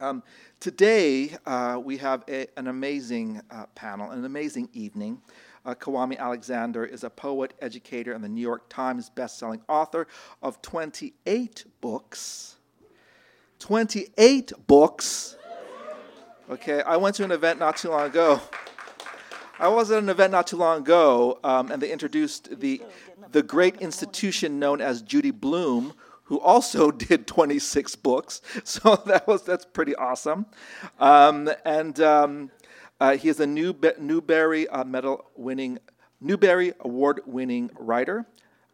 Um, today, uh, we have a, an amazing uh, panel, an amazing evening. Uh, Kwame Alexander is a poet, educator, and the New York Times bestselling author of 28 books. 28 books. Okay, I went to an event not too long ago. I was at an event not too long ago, um, and they introduced the, the great institution known as Judy Blume, who also did 26 books. So that was that's pretty awesome. Um, and um, uh, he is a New Newbery uh, medal winning Newbery award winning writer.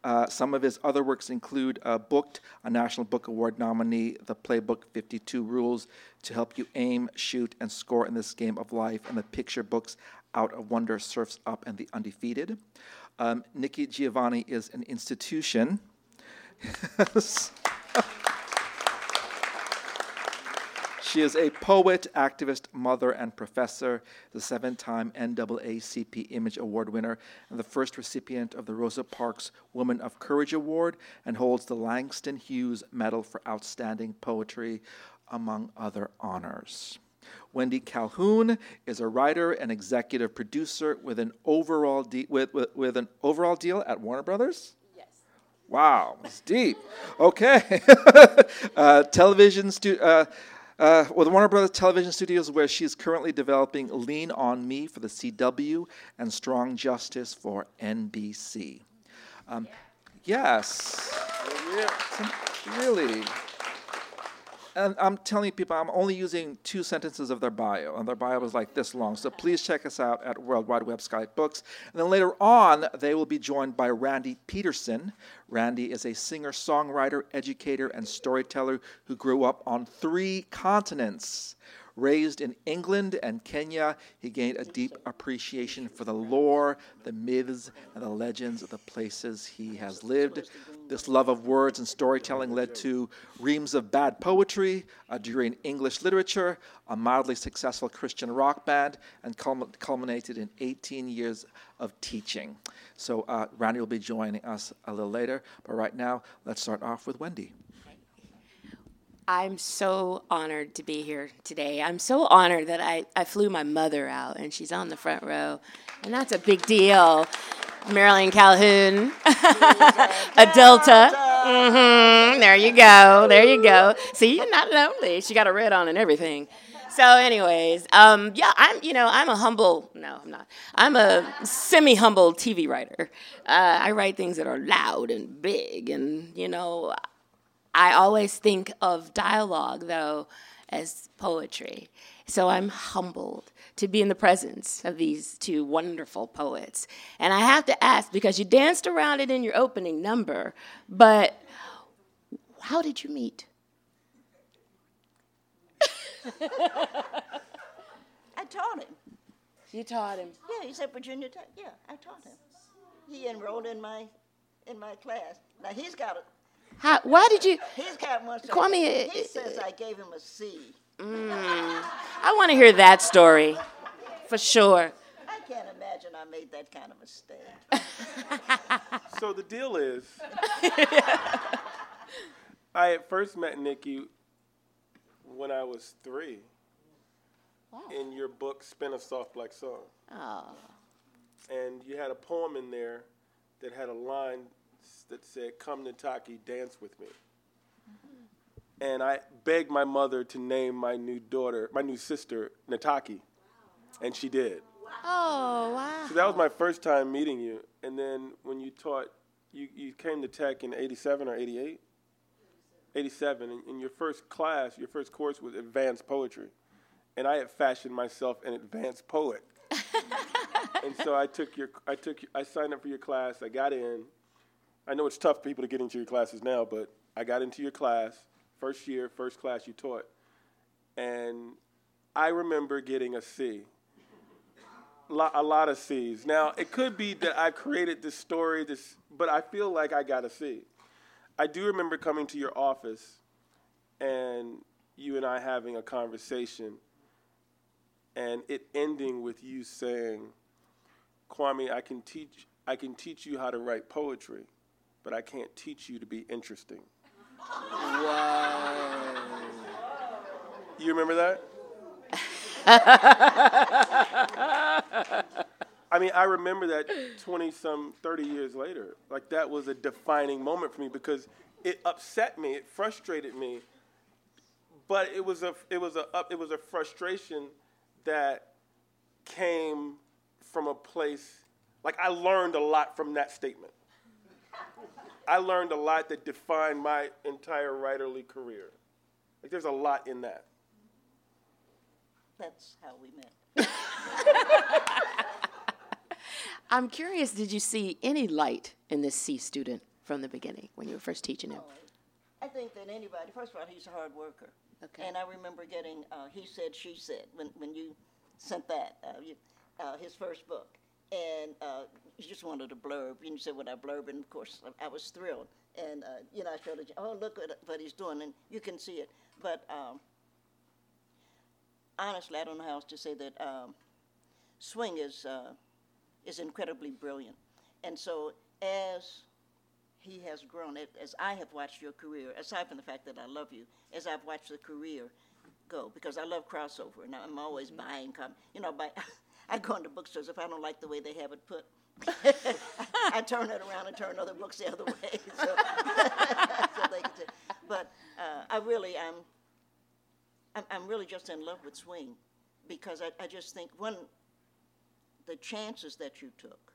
Uh, some of his other works include uh, Booked, a National Book Award nominee, the playbook 52 Rules to Help You Aim, Shoot, and Score in This Game of Life, and the picture books Out of Wonder, Surfs Up, and The Undefeated. Um, Nikki Giovanni is an institution. She is a poet, activist, mother, and professor, the seven time NAACP Image Award winner, and the first recipient of the Rosa Parks Woman of Courage Award, and holds the Langston Hughes Medal for Outstanding Poetry, among other honors. Wendy Calhoun is a writer and executive producer with an overall, de- with, with, with an overall deal at Warner Brothers. Wow, it's deep. Okay. uh, television stu- uh, uh, with Warner Brothers Television Studios, where she's currently developing Lean on Me for the CW and Strong Justice for NBC. Um, yes. Really and I'm telling people, I'm only using two sentences of their bio, and their bio was like this long. So please check us out at World Wide Web Skylight Books. And then later on, they will be joined by Randy Peterson. Randy is a singer, songwriter, educator, and storyteller who grew up on three continents. Raised in England and Kenya, he gained a deep appreciation for the lore, the myths, and the legends of the places he has lived. This love of words and storytelling led to reams of bad poetry, a degree in English literature, a mildly successful Christian rock band, and culminated in 18 years of teaching. So, uh, Randy will be joining us a little later, but right now, let's start off with Wendy. I'm so honored to be here today. I'm so honored that I, I flew my mother out and she's on the front row. And that's a big deal. Marilyn Calhoun, a Delta. Mm-hmm. There you go. There you go. See, you're not lonely. She got a red on and everything. So, anyways, um, yeah, I'm, you know, I'm a humble, no, I'm not. I'm a semi humble TV writer. Uh, I write things that are loud and big, and, you know, I always think of dialogue, though, as poetry. So I'm humbled to be in the presence of these two wonderful poets. And I have to ask, because you danced around it in your opening number, but how did you meet? I taught him. You taught him? Yeah, he's at Virginia Tech. Yeah, I taught him. He enrolled in my in my class. Now he's got a how, why did you? He's got one. Kwame, he says I gave him a C. Mm, I want to hear that story, for sure. I can't imagine I made that kind of mistake. so the deal is, I had first met Nikki when I was three. Wow. In your book, Spin a Soft Black Song. Oh. And you had a poem in there that had a line that said, Come Nataki, dance with me. Mm-hmm. And I begged my mother to name my new daughter, my new sister, Nataki. Wow. And she did. Oh, wow. So that was my first time meeting you. And then when you taught, you, you came to Tech in 87 or 88? 87. And in your first class, your first course was advanced poetry. And I had fashioned myself an advanced poet. and so I took your, I took, I signed up for your class. I got in, I know it's tough for people to get into your classes now, but I got into your class, first year, first class you taught, and I remember getting a C. A lot of C's. Now, it could be that I created this story, this, but I feel like I got a C. I do remember coming to your office and you and I having a conversation and it ending with you saying, Kwame, I can teach I can teach you how to write poetry, but I can't teach you to be interesting. Wow. You remember that? I mean, I remember that 20 some 30 years later. Like that was a defining moment for me because it upset me, it frustrated me. But it was a it was a it was a frustration that came from a place like I learned a lot from that statement. I learned a lot that defined my entire writerly career. Like there's a lot in that. That's how we met. I'm curious, did you see any light in this C student from the beginning when you were first teaching him? I think that anybody, first of all, he's a hard worker. Okay. And I remember getting uh, He Said, She Said when, when you sent that, uh, you, uh, his first book. And uh, you just wanted a blurb. And you said, What I blurb? And of course, I, I was thrilled. And, uh, you know, I showed it, oh, look at what he's doing. And you can see it. But um, honestly, I don't know how else to say that um, swing is, uh, is incredibly brilliant. And so as he has grown, as I have watched your career, aside from the fact that I love you, as I've watched the career go, because I love crossover, and I'm always buying, com- you know, buy, I go into bookstores, if I don't like the way they have it put, I turn it around and turn other books the other way. So, so they can say, but uh, I really, I'm, I'm, I'm really just in love with swing, because I, I just think, one, the chances that you took,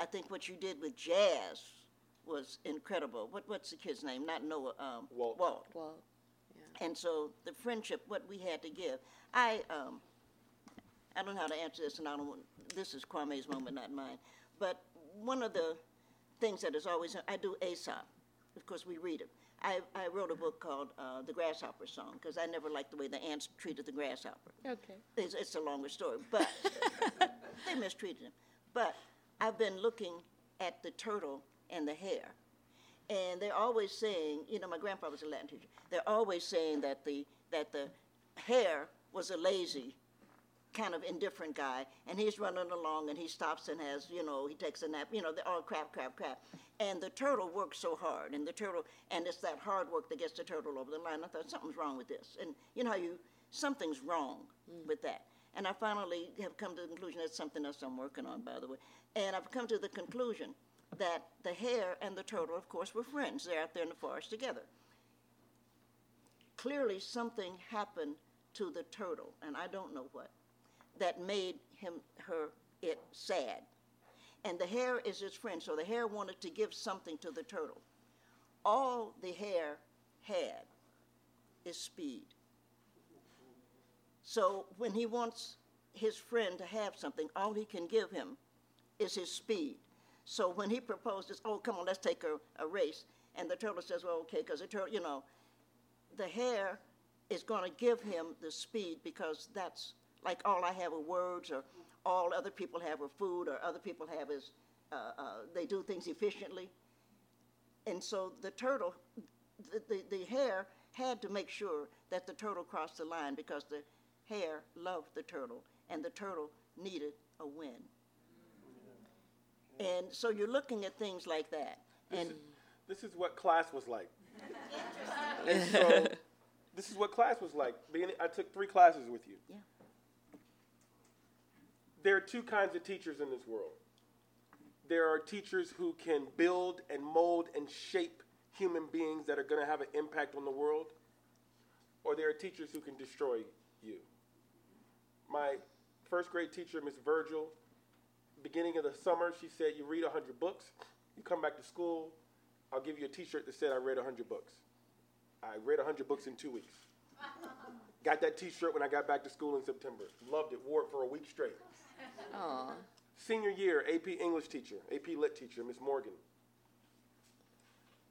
I think what you did with jazz was incredible. What, what's the kid's name? Not Noah. Um, Walt. Walt. Well, And so the friendship, what we had to give. I, um, I don't know how to answer this, and I don't. Want, this is Kwame's moment, not mine. But one of the things that is always, I do Aesop. Of course, we read it. I, I wrote a book called uh, The Grasshopper Song because I never liked the way the ants treated the grasshopper. okay. It's, it's a longer story, but they mistreated him. But I've been looking at the turtle and the hare, and they're always saying, you know, my grandfather was a Latin teacher. They're always saying that the that the hare was a lazy, kind of indifferent guy, and he's running along and he stops and has, you know, he takes a nap, you know, they're all oh, crap, crap, crap. And the turtle works so hard, and the turtle, and it's that hard work that gets the turtle over the line. I thought something's wrong with this, and you know how you something's wrong mm. with that. And I finally have come to the conclusion that's something else I'm working on, by the way. And I've come to the conclusion that the hare and the turtle, of course, were friends. They're out there in the forest together. Clearly, something happened to the turtle, and I don't know what, that made him, her, it sad. And the hare is his friend, so the hare wanted to give something to the turtle. All the hare had is speed. So when he wants his friend to have something, all he can give him is his speed. So when he proposes, oh, come on, let's take a, a race, and the turtle says, well, okay, because the turtle, you know, the hare is going to give him the speed because that's like all I have are words, or all other people have are food, or other people have is uh, uh, they do things efficiently. And so the turtle, the, the, the hare had to make sure that the turtle crossed the line because the hare loved the turtle, and the turtle needed a win. And so you're looking at things like that. And This is what class was like. and so, this is what class was like. Being, I took three classes with you. yeah, There are two kinds of teachers in this world. There are teachers who can build and mold and shape human beings that are going to have an impact on the world, or there are teachers who can destroy you. My first grade teacher, Miss Virgil, beginning of the summer, she said, You read 100 books, you come back to school, I'll give you a t shirt that said I read 100 books. I read 100 books in two weeks. Got that t shirt when I got back to school in September. Loved it, wore it for a week straight. Aw. Senior year, AP English teacher, AP Lit teacher, Miss Morgan.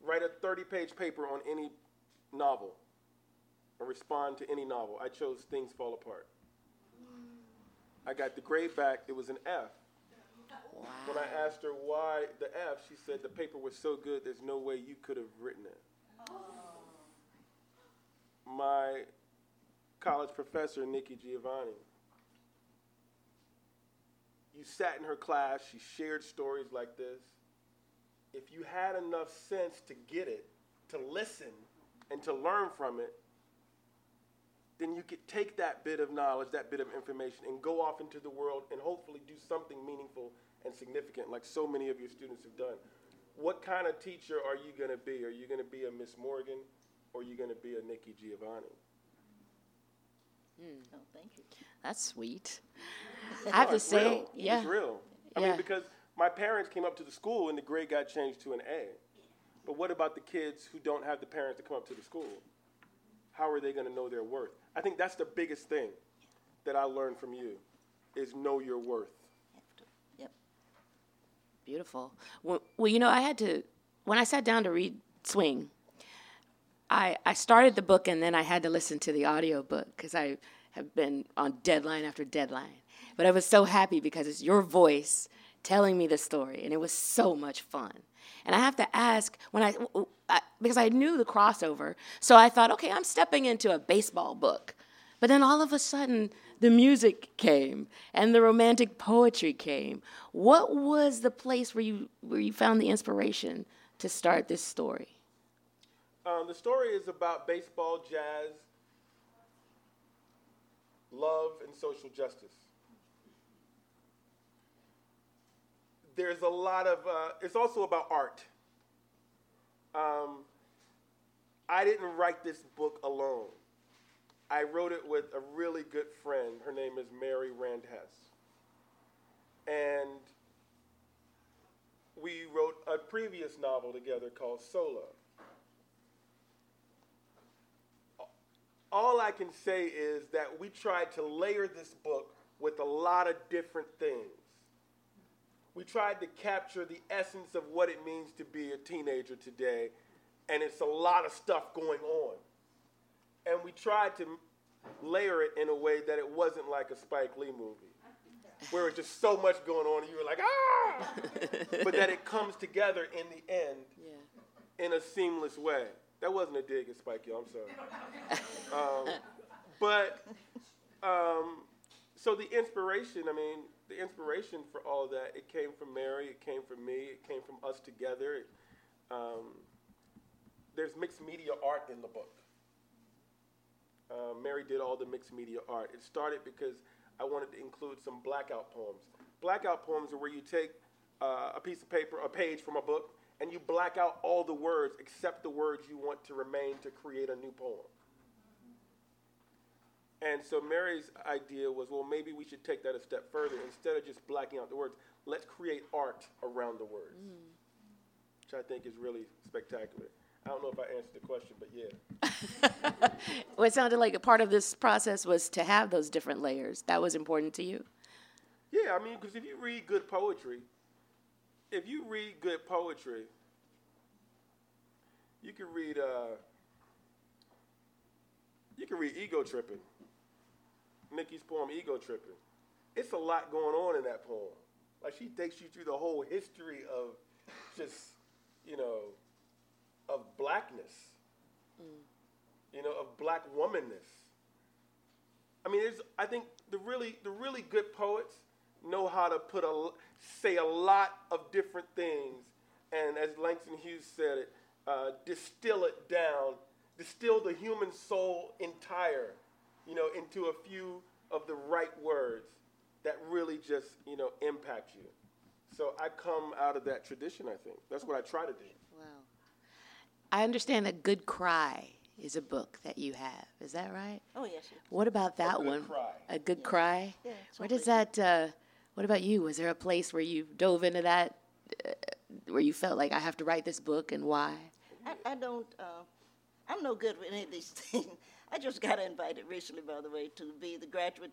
Write a 30 page paper on any novel or respond to any novel. I chose Things Fall Apart. I got the grade back. It was an F. When I asked her why the F, she said the paper was so good, there's no way you could have written it. Oh. My college professor, Nikki Giovanni, you sat in her class, she shared stories like this. If you had enough sense to get it, to listen, and to learn from it, then you could take that bit of knowledge, that bit of information, and go off into the world and hopefully do something meaningful and significant, like so many of your students have done. What kind of teacher are you going to be? Are you going to be a Miss Morgan, or are you going to be a Nikki Giovanni? Hmm. Oh, thank you. That's sweet. I have to it's say, real. yeah. It's real. I Yeah. mean, because my parents came up to the school and the grade got changed to an A. But what about the kids who don't have the parents to come up to the school? How are they going to know their worth? I think that's the biggest thing that I learned from you is know your worth. Yep. Beautiful. Well, well, you know, I had to, when I sat down to read Swing, I, I started the book and then I had to listen to the audio book because I have been on deadline after deadline. But I was so happy because it's your voice telling me the story and it was so much fun. And I have to ask when I, I because I knew the crossover, so I thought, okay, I'm stepping into a baseball book. But then all of a sudden, the music came and the romantic poetry came. What was the place where you where you found the inspiration to start this story? Um, the story is about baseball, jazz, love, and social justice. There's a lot of, uh, it's also about art. Um, I didn't write this book alone. I wrote it with a really good friend. Her name is Mary Rand Hess. And we wrote a previous novel together called Solo. All I can say is that we tried to layer this book with a lot of different things. We tried to capture the essence of what it means to be a teenager today, and it's a lot of stuff going on. And we tried to layer it in a way that it wasn't like a Spike Lee movie, where it's just so much going on, and you were like, ah! but that it comes together in the end in a seamless way. That wasn't a dig at Spike, y'all. I'm sorry. um, but um, so the inspiration, I mean, the inspiration for all that, it came from Mary, it came from me, it came from us together. It, um, there's mixed media art in the book. Uh, Mary did all the mixed media art. It started because I wanted to include some blackout poems. Blackout poems are where you take uh, a piece of paper, a page from a book, and you black out all the words except the words you want to remain to create a new poem. And so Mary's idea was, well, maybe we should take that a step further. Instead of just blacking out the words, let's create art around the words, mm. which I think is really spectacular. I don't know if I answered the question, but yeah. Well, it sounded like a part of this process was to have those different layers. That was important to you. Yeah, I mean, because if you read good poetry, if you read good poetry, you can read uh, you can read Ego Tripping, Nikki's poem Ego Tripping. It's a lot going on in that poem. Like she takes you through the whole history of just, you know, of blackness, you know, of black womanness. I mean, there's, I think the really, the really good poets know how to put a, say a lot of different things, and as Langston Hughes said it, uh, distill it down, distill the human soul entire, you know, into a few of the right words that really just, you know, impact you. So I come out of that tradition. I think that's what I try to do. Wow. I understand that Good Cry is a book that you have. Is that right? Oh, yes. yes. What about that Good one? Cry. A Good Cry? Yeah, it's Where does that, uh, what about you? Was there a place where you dove into that, uh, where you felt like I have to write this book and why? I, I don't, uh, I'm no good with any of these things. I just got invited recently, by the way, to be the graduate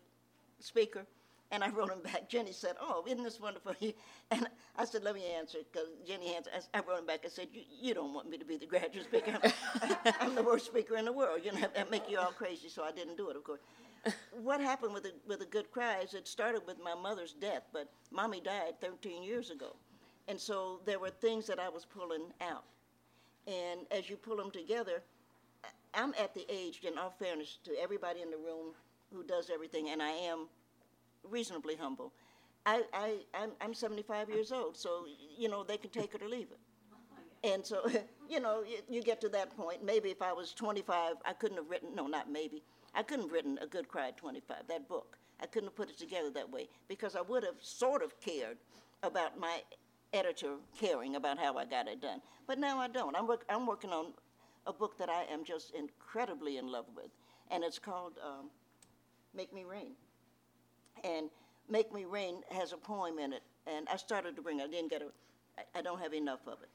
speaker. And I wrote him back. Jenny said, Oh, isn't this wonderful? And I said, Let me answer, because Jenny answered. I wrote him back I said, You, you don't want me to be the graduate speaker. I'm, I'm the worst speaker in the world. You know, that make you all crazy, so I didn't do it, of course. what happened with the, with the good cry is it started with my mother's death, but mommy died 13 years ago. And so there were things that I was pulling out. And as you pull them together, I'm at the age, in all fairness to everybody in the room who does everything, and I am reasonably humble. I, I, I'm, I'm 75 years old, so, you know, they can take it or leave it. And so, you know, you, you get to that point. Maybe if I was 25, I couldn't have written, no, not maybe, I couldn't have written A Good Cry at 25, that book. I couldn't have put it together that way because I would have sort of cared about my editor caring about how I got it done. But now I don't. I'm, work, I'm working on a book that I am just incredibly in love with, and it's called um, Make Me Rain. And Make Me Rain has a poem in it, and I started to bring it. I didn't get it. I don't have enough of it.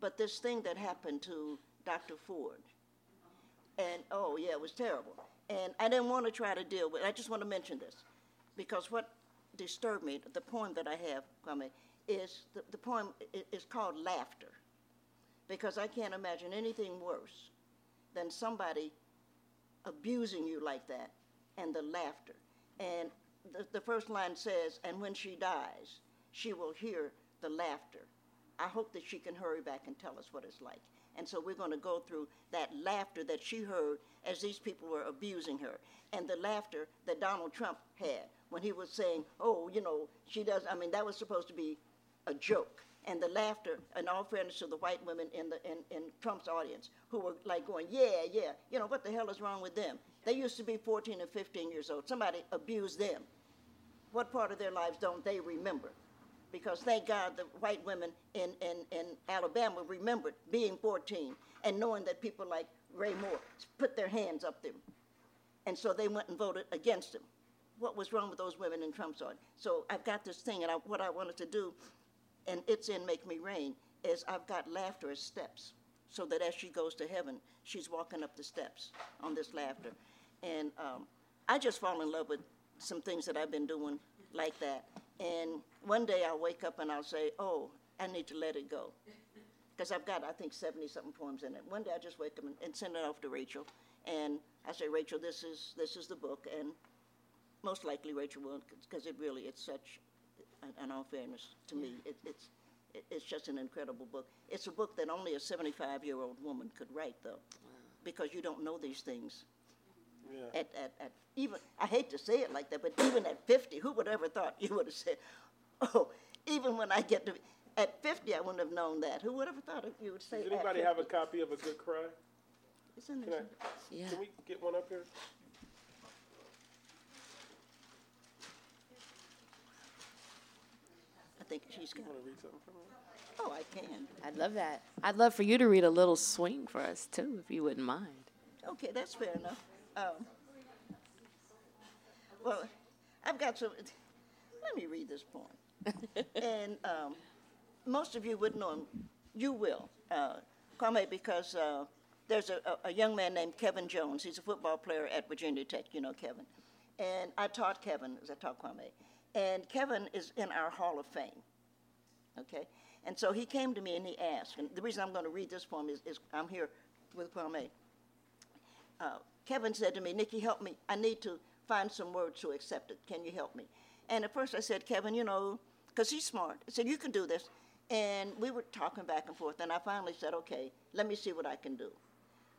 But this thing that happened to Dr. Ford, and oh yeah, it was terrible. And I didn't want to try to deal with. I just want to mention this, because what disturbed me, the poem that I have, Kwame, is the, the poem is called Laughter, because I can't imagine anything worse than somebody abusing you like that and the laughter. And the, the first line says, and when she dies, she will hear the laughter. I hope that she can hurry back and tell us what it's like. And so we're going to go through that laughter that she heard as these people were abusing her, and the laughter that Donald Trump had when he was saying, oh, you know, she does, I mean, that was supposed to be a joke. And the laughter, in all fairness to the white women in, the, in, in Trump's audience, who were like going, yeah, yeah, you know, what the hell is wrong with them? They used to be 14 and 15 years old. Somebody abused them. What part of their lives don't they remember? Because thank God the white women in, in, in Alabama remembered being 14 and knowing that people like Roy Moore put their hands up there. And so they went and voted against him. What was wrong with those women in Trump's audience? So I've got this thing, and I, what I wanted to do, and it's in Make Me Rain, is I've got laughter as steps. So that as she goes to heaven, she's walking up the steps on this laughter. And um, I just fall in love with some things that I've been doing like that. And one day I'll wake up and I'll say, oh, I need to let it go. Because I've got, I think, 70 something poems in it. One day I just wake up and, and send it off to Rachel. And I say, Rachel, this is, this is the book. And most likely Rachel will, because it really, it's such, an, all fairness to me, it, it's, it, it's just an incredible book. It's a book that only a 75-year-old woman could write, though, because you don't know these things Yeah. at, at, at even I hate to say it like that, but even at 50, who would ever thought you would have said, "Oh, even when I get to at 50, I wouldn't have known that." Who would ever thought of- you would say? Does at anybody 50? have a copy of A Good Cry? It's in Can. I, Yeah. can we get one up here? I think she's got. You want to read something from it? Oh, I can. I'd love that. I'd love for you to read a little swing for us too, if you wouldn't mind. Okay, that's fair enough. Um, well, I've got some. Let me read this poem. and um, most of you wouldn't know him. You will, uh, Kwame, because uh, there's a, a, a young man named Kevin Jones. He's a football player at Virginia Tech. You know Kevin. And I taught Kevin as I taught Kwame. And Kevin is in our Hall of Fame. Okay? And so he came to me and he asked, and the reason I'm going to read this poem is, is I'm here with Kwame uh, Kevin said to me, Nikki, help me. I need to find some words to accept it. Can you help me? And at first I said, Kevin, you know, because he's smart. I said, you can do this. And we were talking back and forth. And I finally said, okay, let me see what I can do.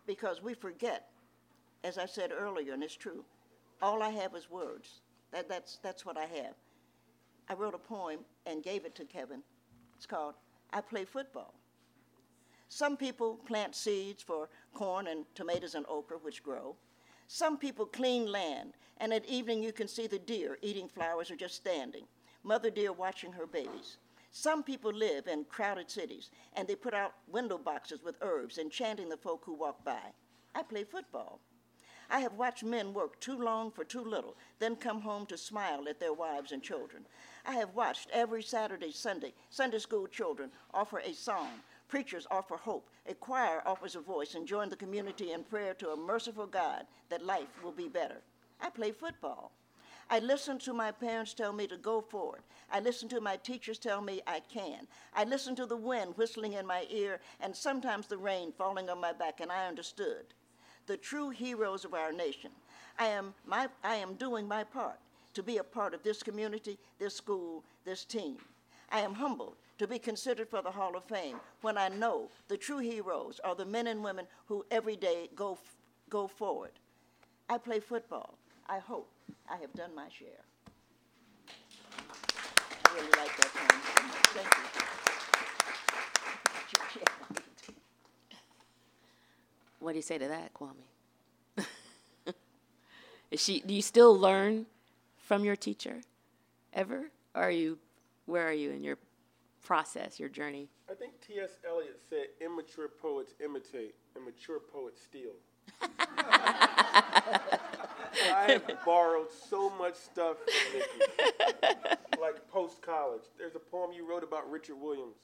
Because we forget, as I said earlier, and it's true, all I have is words. That, that's, that's what I have. I wrote a poem and gave it to Kevin. It's called I Play Football. Some people plant seeds for corn and tomatoes and okra, which grow. Some people clean land, and at evening you can see the deer eating flowers or just standing, mother deer watching her babies. Some people live in crowded cities, and they put out window boxes with herbs, enchanting the folk who walk by. I play football. I have watched men work too long for too little, then come home to smile at their wives and children. I have watched every Saturday, Sunday, Sunday school children offer a song. Preachers offer hope. A choir offers a voice and join the community in prayer to a merciful God that life will be better. I play football. I listen to my parents tell me to go forward. I listen to my teachers tell me I can. I listen to the wind whistling in my ear and sometimes the rain falling on my back, and I understood the true heroes of our nation. I am, my, I am doing my part to be a part of this community, this school, this team. I am humbled to be considered for the Hall of Fame when I know the true heroes are the men and women who every day go, go forward. I play football. I hope I have done my share. I really like that. Thank you. What do you say to that, Kwame? Is she? Do you still learn from your teacher, ever? Or are you? Where are you in your process, your journey? I think T.S. Eliot said, immature poets imitate, and mature poets steal. I have borrowed so much stuff from Nikki, like post college. There's a poem you wrote about Richard Williams,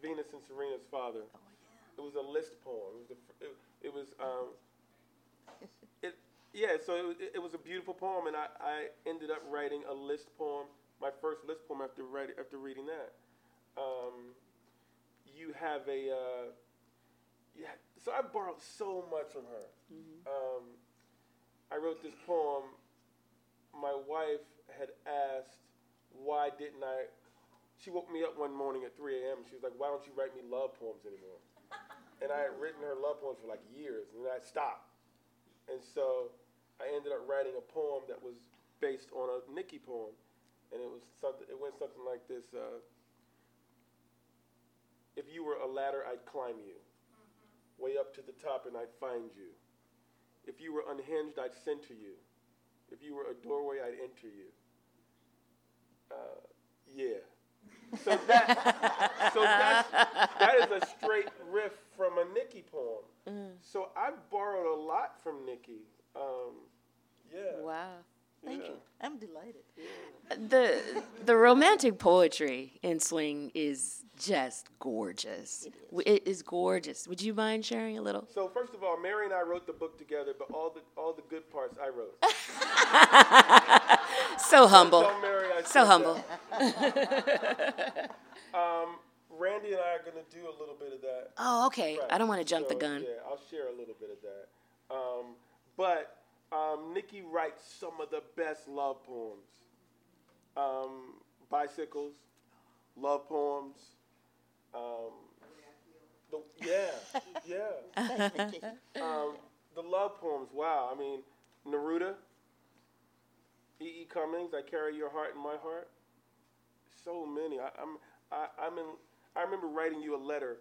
Venus and Serena's father. Oh, yeah. It was a list poem. It was, a, it, it was um, it, yeah, so it, was- it was a beautiful poem, and I, I ended up writing a list poem, my first list poem after, writing, after reading that. Um, you have a, uh, yeah, so I borrowed so much from her. Um, I wrote this poem. My wife had asked, why didn't I? She woke me up one morning at 3 a.m. She was like, why don't you write me love poems anymore? And I had written her love poems for like years, and then I stopped. And so I ended up writing a poem that was based on a Nikki poem, and it was something. It went something like this: uh, If you were a ladder, I'd climb you, way up to the top, and I'd find you. If you were unhinged, I'd center you. If you were a doorway, I'd enter you. Uh, yeah. So that, so that's, that is a straight riff from a Nikki poem. So I've borrowed a lot from Nikki. Um, yeah. Wow. Thank yeah. you. I'm delighted. The the romantic poetry in Swing is just gorgeous. W- It is gorgeous. Would you mind sharing a little? So first of all, Mary and I wrote the book together, but all the all the good parts I wrote. So humble. Tell Mary I So humble. Um, Randy and I are going to do a little bit of that. Oh, okay. I don't want to jump the gun. Yeah, I'll share a little bit of that. Um, but um, Nikki writes some of the best love poems. Um, bicycles, love poems. Um, the, yeah, yeah. Um, the love poems. Wow. I mean, Neruda, E. E. Cummings. I carry your heart in my heart. So many. I, I'm. I, I'm in. I remember writing you a letter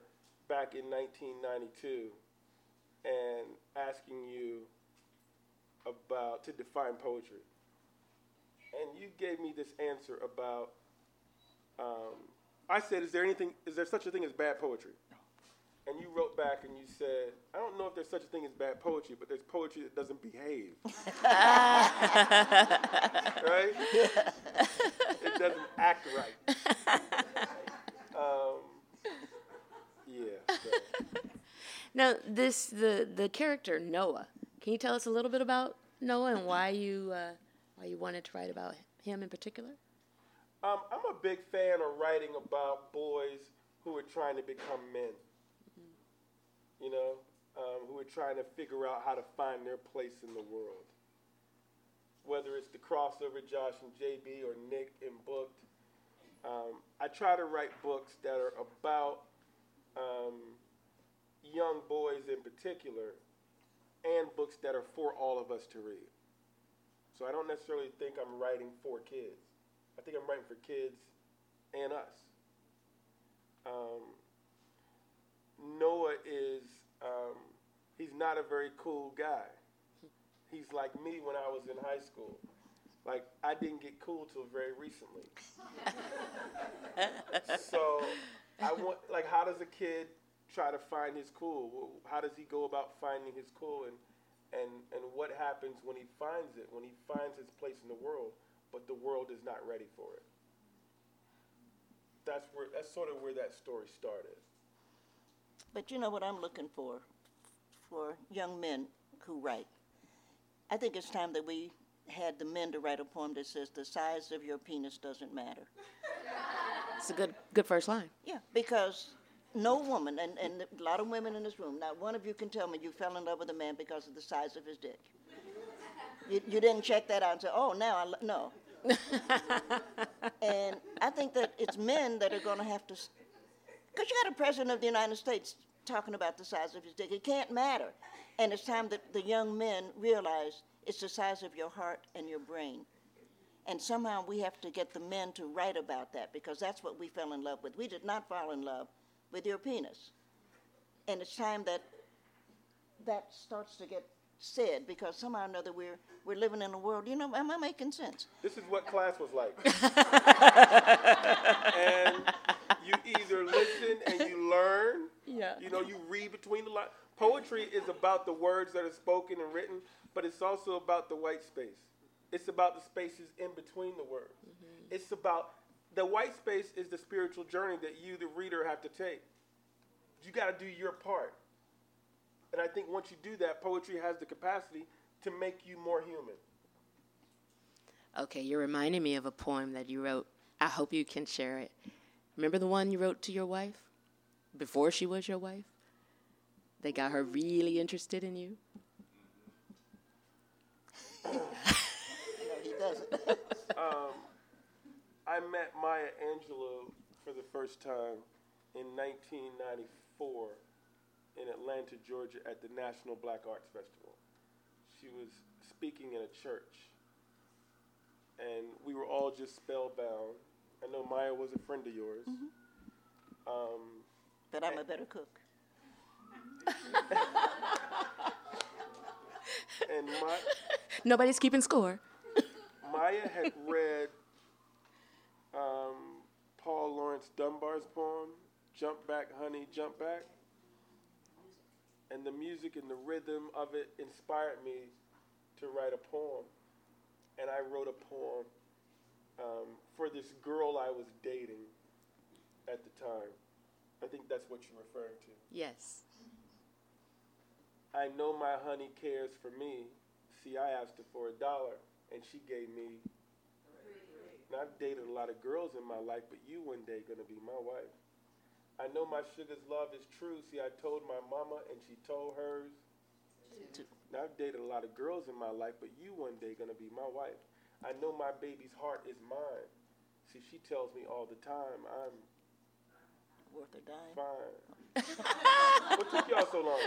back in 1992 and asking you about to define poetry. And you gave me this answer about. Um, I said, "Is there anything? Is there such a thing as bad poetry?" And you wrote back and you said, "I don't know if there's such a thing as bad poetry, but there's poetry that doesn't behave." right? it doesn't act right. Um, yeah. So. Now, this the the character Noah. Can you tell us a little bit about Noah and why you uh, why you wanted to write about him in particular? Um, I'm a big fan of writing about boys who are trying to become men. You know, um, who are trying to figure out how to find their place in the world. Whether it's the crossover Josh and JB or Nick and Booked, um, I try to write books that are about um, young boys in particular, and books that are for all of us to read. So I don't necessarily think I'm writing for kids. I think I'm writing for kids and us. Um, Noah is, um, he's not a very cool guy. He's like me when I was in high school. Like, I didn't get cool till very recently. so, I want, like, how does a kid try to find his cool? How does he go about finding his cool? And, and, and what happens when he finds it, when he finds his place in the world, but the world is not ready for it? That's where, that's sort of where that story started. But you know what I'm looking for? For young men who write. I think it's time that we had the men to write a poem that says, The size of your penis doesn't matter. It's a good good first line. Yeah, because no woman, and, and a lot of women in this room, not one of you can tell me you fell in love with a man because of the size of his dick. You, you didn't check that out and say, oh, now I, lo-" no. and I think that it's men that are going to have to, because you got a president of the United States talking about the size of his dick. It can't matter. And it's time that the young men realize it's the size of your heart and your brain. And somehow we have to get the men to write about that because that's what we fell in love with. We did not fall in love with your penis. And it's time that that starts to get said because somehow or another we're, we're living in a world, you know, am I making sense? This is what class was like. and you either listen and you learn. Yeah. You know, you read between the lines. Poetry is about the words that are spoken and written, but it's also about the white space. It's about the spaces in between the words. Mm-hmm. It's about the white space is the spiritual journey that you, the reader, have to take. You got to do your part. And I think once you do that, poetry has the capacity to make you more human. Okay, you're reminding me of a poem that you wrote. I hope you can share it. Remember the one you wrote to your wife before she was your wife? They got her really interested in you. No, he doesn't. Um, I met Maya Angelou for the first time in 1994 in Atlanta, Georgia, at the National Black Arts Festival. She was speaking in a church, and we were all just spellbound. I know Maya was a friend of yours. Um, but I'm a better cook. and my, Nobody's keeping score. Maya had read um, Paul Laurence Dunbar's poem, Jump Back, Honey, Jump Back. And the music and the rhythm of it inspired me to write a poem. And I wrote a poem um, for this girl I was dating at the time. I think that's what you're referring to. Yes. I know my honey cares for me. See, I asked her for a dollar, and she gave me. Now, I've dated a lot of girls in my life, but you one day gonna be my wife. I know my sugar's love is true. See, I told my mama, and she told hers. Now, I've dated a lot of girls in my life, but you one day gonna be my wife. I know my baby's heart is mine. See, she tells me all the time, I'm Worth a dime. fine. what took y'all so long?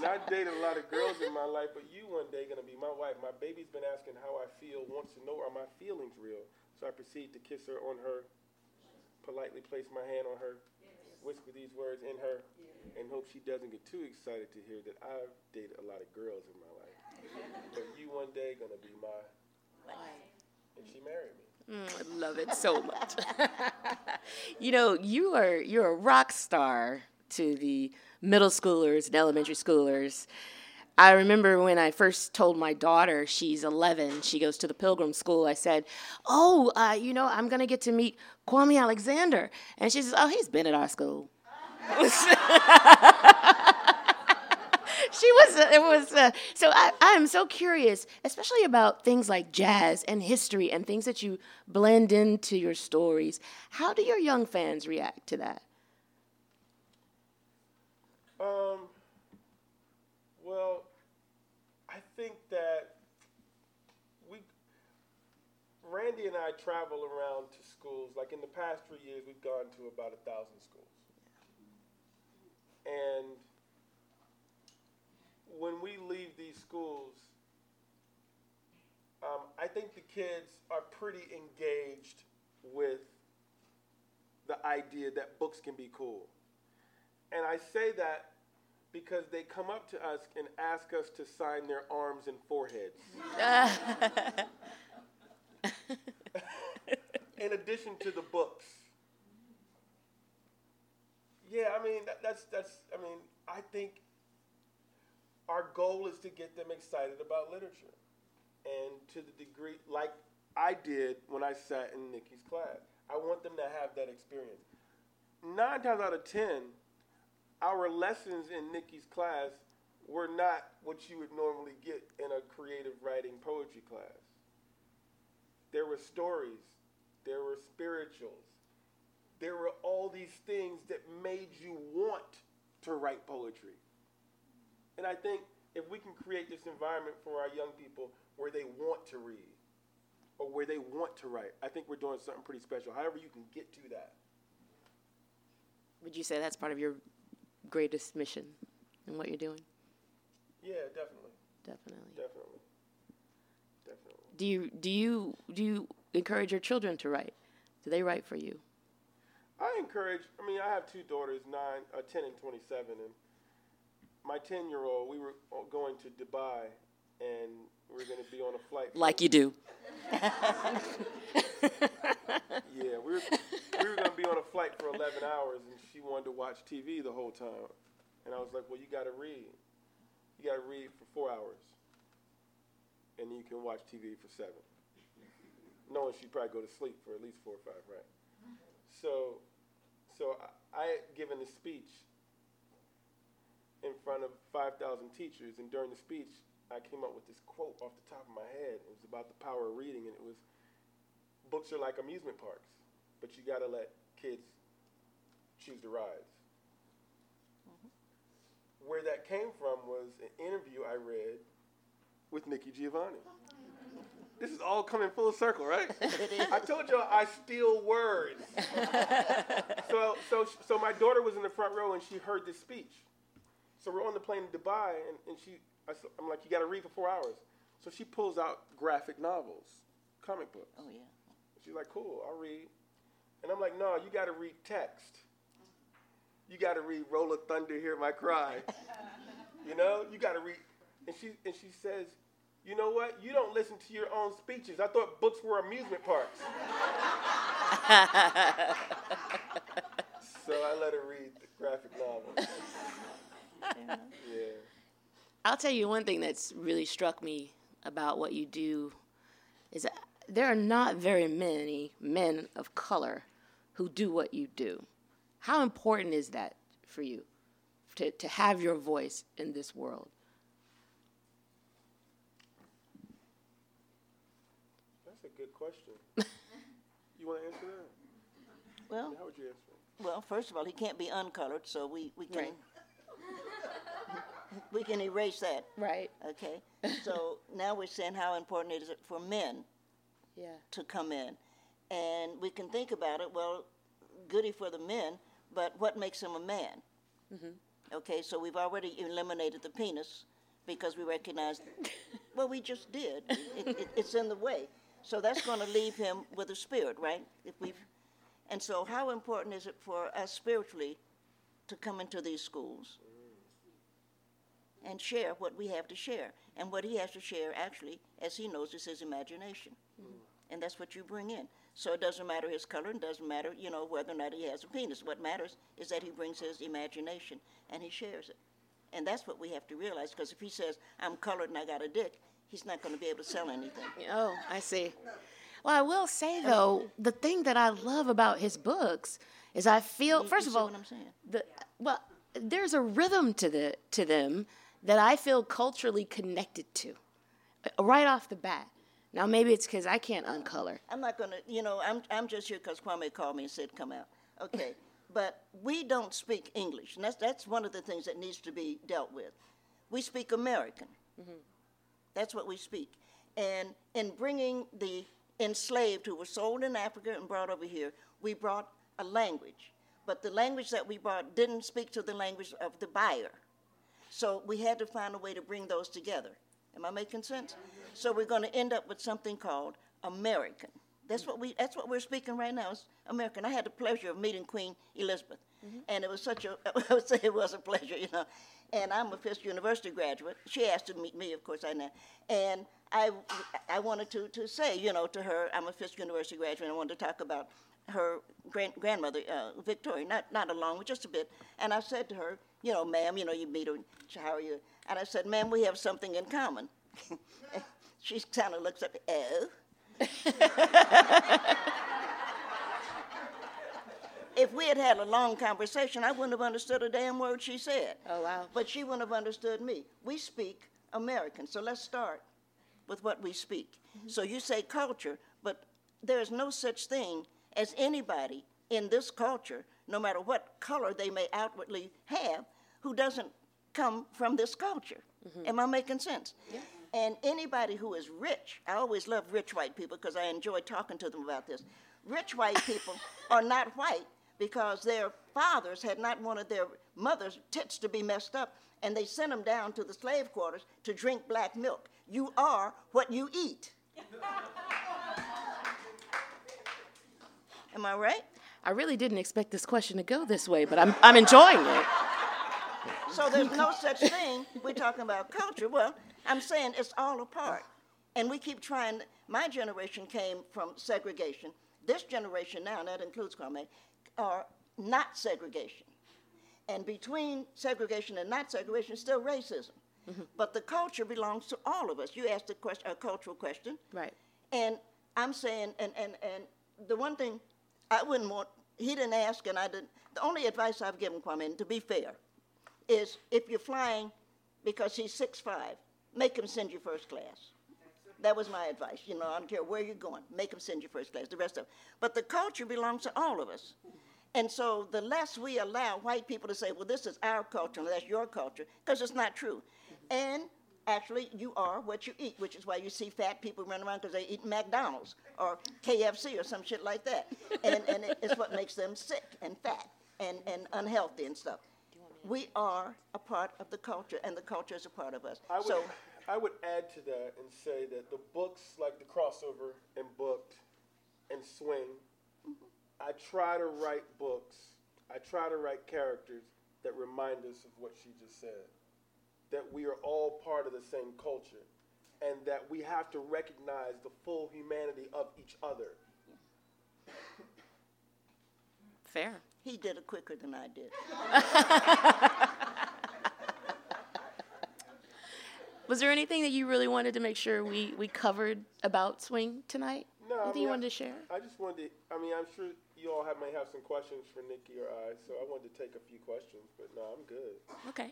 now I dated a lot of girls in my life, but you one day gonna be my wife. My baby's been asking how I feel, wants to know are my feelings real. So I proceed to kiss her on her, politely place my hand on her, whisper these words in her, and hope she doesn't get too excited to hear that I've dated a lot of girls in my life. but you one day gonna be my wife. and she married me. Mm, I love it so much. you know, you are you're a rock star to the middle schoolers and elementary schoolers. I remember when I first told my daughter, she's 11, she goes to the Pilgrim School. I said, "Oh, uh, you know, I'm gonna get to meet Kwame Alexander," and she says, "Oh, he's been at our school." she was it was uh, so I, i'm so curious especially about things like jazz and history and things that you blend into your stories how do your young fans react to that Um, well, I think that we, Randy and I travel around to schools. Like in the past three years, we've gone to about a thousand schools. And when we leave these schools, um, I think the kids are pretty engaged with the idea that books can be cool. And I say that because they come up to us and ask us to sign their arms and foreheads. In addition to the books. Yeah, I mean that, that's that's I mean I think our goal is to get them excited about literature, and to the degree like I did when I sat in Nikki's class, I want them to have that experience. Nine times out of ten, our lessons in Nikki's class were not what you would normally get in a creative writing poetry class. There were stories, there were spirituals, there were all these things that made you want to write poetry. And I think if we can create this environment for our young people where they want to read or where they want to write, I think we're doing something pretty special. However, you can get to that. Would you say that's part of your greatest mission and what you're doing? Yeah, definitely, Definitely. definitely, definitely. Do you do you do you encourage your children to write? Do they write for you? I encourage. I mean, I have two daughters, nine, uh, ten, and twenty-seven, and my ten-year-old. We were going to Dubai, and we are going to be on a flight. Like you do. Yeah, we were we were going to be on a flight for eleven hours, and she wanted to watch TV the whole time, and I was like, "Well, you got to read. You got to read for four hours, and you can watch TV for seven. Knowing she'd probably go to sleep for at least four or five, right? So, so I, I had given a speech in front of 5,000 teachers, and during the speech, I came up with this quote off the top of my head. It was about the power of reading, and it was books are like amusement parks, but you got to let kids choose the rides. Mm-hmm. Where that came from was an interview I read with Nikki Giovanni. This is all coming full circle, right? I told y'all I steal words. so, so, so my daughter was in the front row and she heard this speech. So we're on the plane to Dubai, and, and she, I, am like, you got to read for four hours. So she pulls out graphic novels, comic books. Oh, yeah. She's like, cool, I'll read. And I'm like, no, you got to read text. You got to read Roll of Thunder, Hear My Cry. you know, you got to read. And she, and she says, you know what? You don't listen to your own speeches. I thought books were amusement parks. so I let her read the graphic novel. yeah. I'll tell you one thing that's really struck me about what you do is that there are not very many men of color who do what you do. How important is that for you to, to have your voice in this world? That's a good question. You want to answer that? Well, How would you answer it? well, first of all, he can't be uncolored, so we, we can Right. we can erase that. Right. Okay. So now we're saying how important it is for men Yeah. to come in, and we can think about it. Well, goody for the men, but what makes him a man? Mm-hmm. Okay, so we've already eliminated the penis because we recognize. well, we just did. It, it, it's in the way, so that's going to leave him with a spirit, right? If we've, and so how important is it for us spiritually to come into these schools? and share what we have to share. And what he has to share, actually, as he knows, is his imagination. And that's what you bring in. So it doesn't matter his color, it doesn't matter, you know, whether or not he has a penis. What matters is that he brings his imagination and he shares it. And that's what we have to realize, because if he says, I'm colored and I got a dick, he's not going to be able to sell anything. Oh, I see. Well, I will say though, the thing that I love about his books is I feel You- first you of all, what I'm saying? the well, there's a rhythm to the to them that I feel culturally connected to, uh, right off the bat. Now maybe it's because I can't uncolor. I'm not going to, you know, I'm, I'm just here because Kwame called me and said, come out. Okay. but we don't speak English. And that's, that's one of the things that needs to be dealt with. We speak American. That's what we speak. And in bringing the enslaved who were sold in Africa and brought over here, we brought a language. But the language that we brought didn't speak to the language of the buyer. So we had to find a way to bring those together. Am I making sense? So we're going to end up with something called American. That's what we. That's what we're speaking right now. Is American. I had the pleasure of meeting Queen Elizabeth, mm-hmm. and it was such a. I would say it was a pleasure, you know. And I'm a Fisk University graduate. She asked to meet me, of course I know. And I, I wanted to, to say, you know, to her, I'm a Fisk University graduate. and I wanted to talk about her grand, grandmother, uh, Victoria, not, not along, but just a bit. And I said to her, you know, ma'am, you know, you meet her, how are you? And I said, ma'am, we have something in common. she kind of looks up, oh. if we had had a long conversation, I wouldn't have understood a damn word she said. Oh, wow. But she wouldn't have understood me. We speak American, so let's start with what we speak. Mm-hmm. So you say culture, but there is no such thing as anybody in this culture, no matter what color they may outwardly have, who doesn't come from this culture. Mm-hmm. Am I making sense? Yeah. And anybody who is rich, I always love rich white people because I enjoy talking to them about this. Rich white people are not white because their fathers had not wanted their mothers' tits to be messed up, and they sent them down to the slave quarters to drink black milk. You are what you eat. Am I right? I really didn't expect this question to go this way, but I'm, I'm enjoying it. So there's no such thing. We're talking about culture. Well, I'm saying it's all a part. And we keep trying. My generation came from segregation. This generation now, and that includes Kwame, are not segregation. And between segregation and not segregation is still racism. Mm-hmm. But the culture belongs to all of us. You asked a, question, a cultural question. Right. And I'm saying, and, and, and the one thing I wouldn't want, he didn't ask, and I didn't. The only advice I've given Kwame, and to be fair, is if you're flying because he's 6'5, make him send you first class. That was my advice. You know, I don't care where you're going, make him send you first class, the rest of it. But the culture belongs to all of us. And so the less we allow white people to say, well, this is our culture and that's your culture, because it's not true. And actually, you are what you eat, which is why you see fat people running around because they eat McDonald's or KFC or some shit like that. And, and it- it's what makes them sick and fat and, and unhealthy and stuff. We are a part of the culture, and the culture is a part of us. I would, So, I would add to that and say that the books like the crossover and booked and swing, I try to write books. I try to write characters that remind us of what she just said. That we are all part of the same culture, and that we have to recognize the full humanity of each other. Fair. he did it quicker than I did. Was there anything that you really wanted to make sure we, we covered about swing tonight? No, I mean, you I- wanted to share? I just wanted to, I mean, I'm sure you all have, may have some questions for Nikki or I, so I wanted to take a few questions, but no, I'm good. Okay.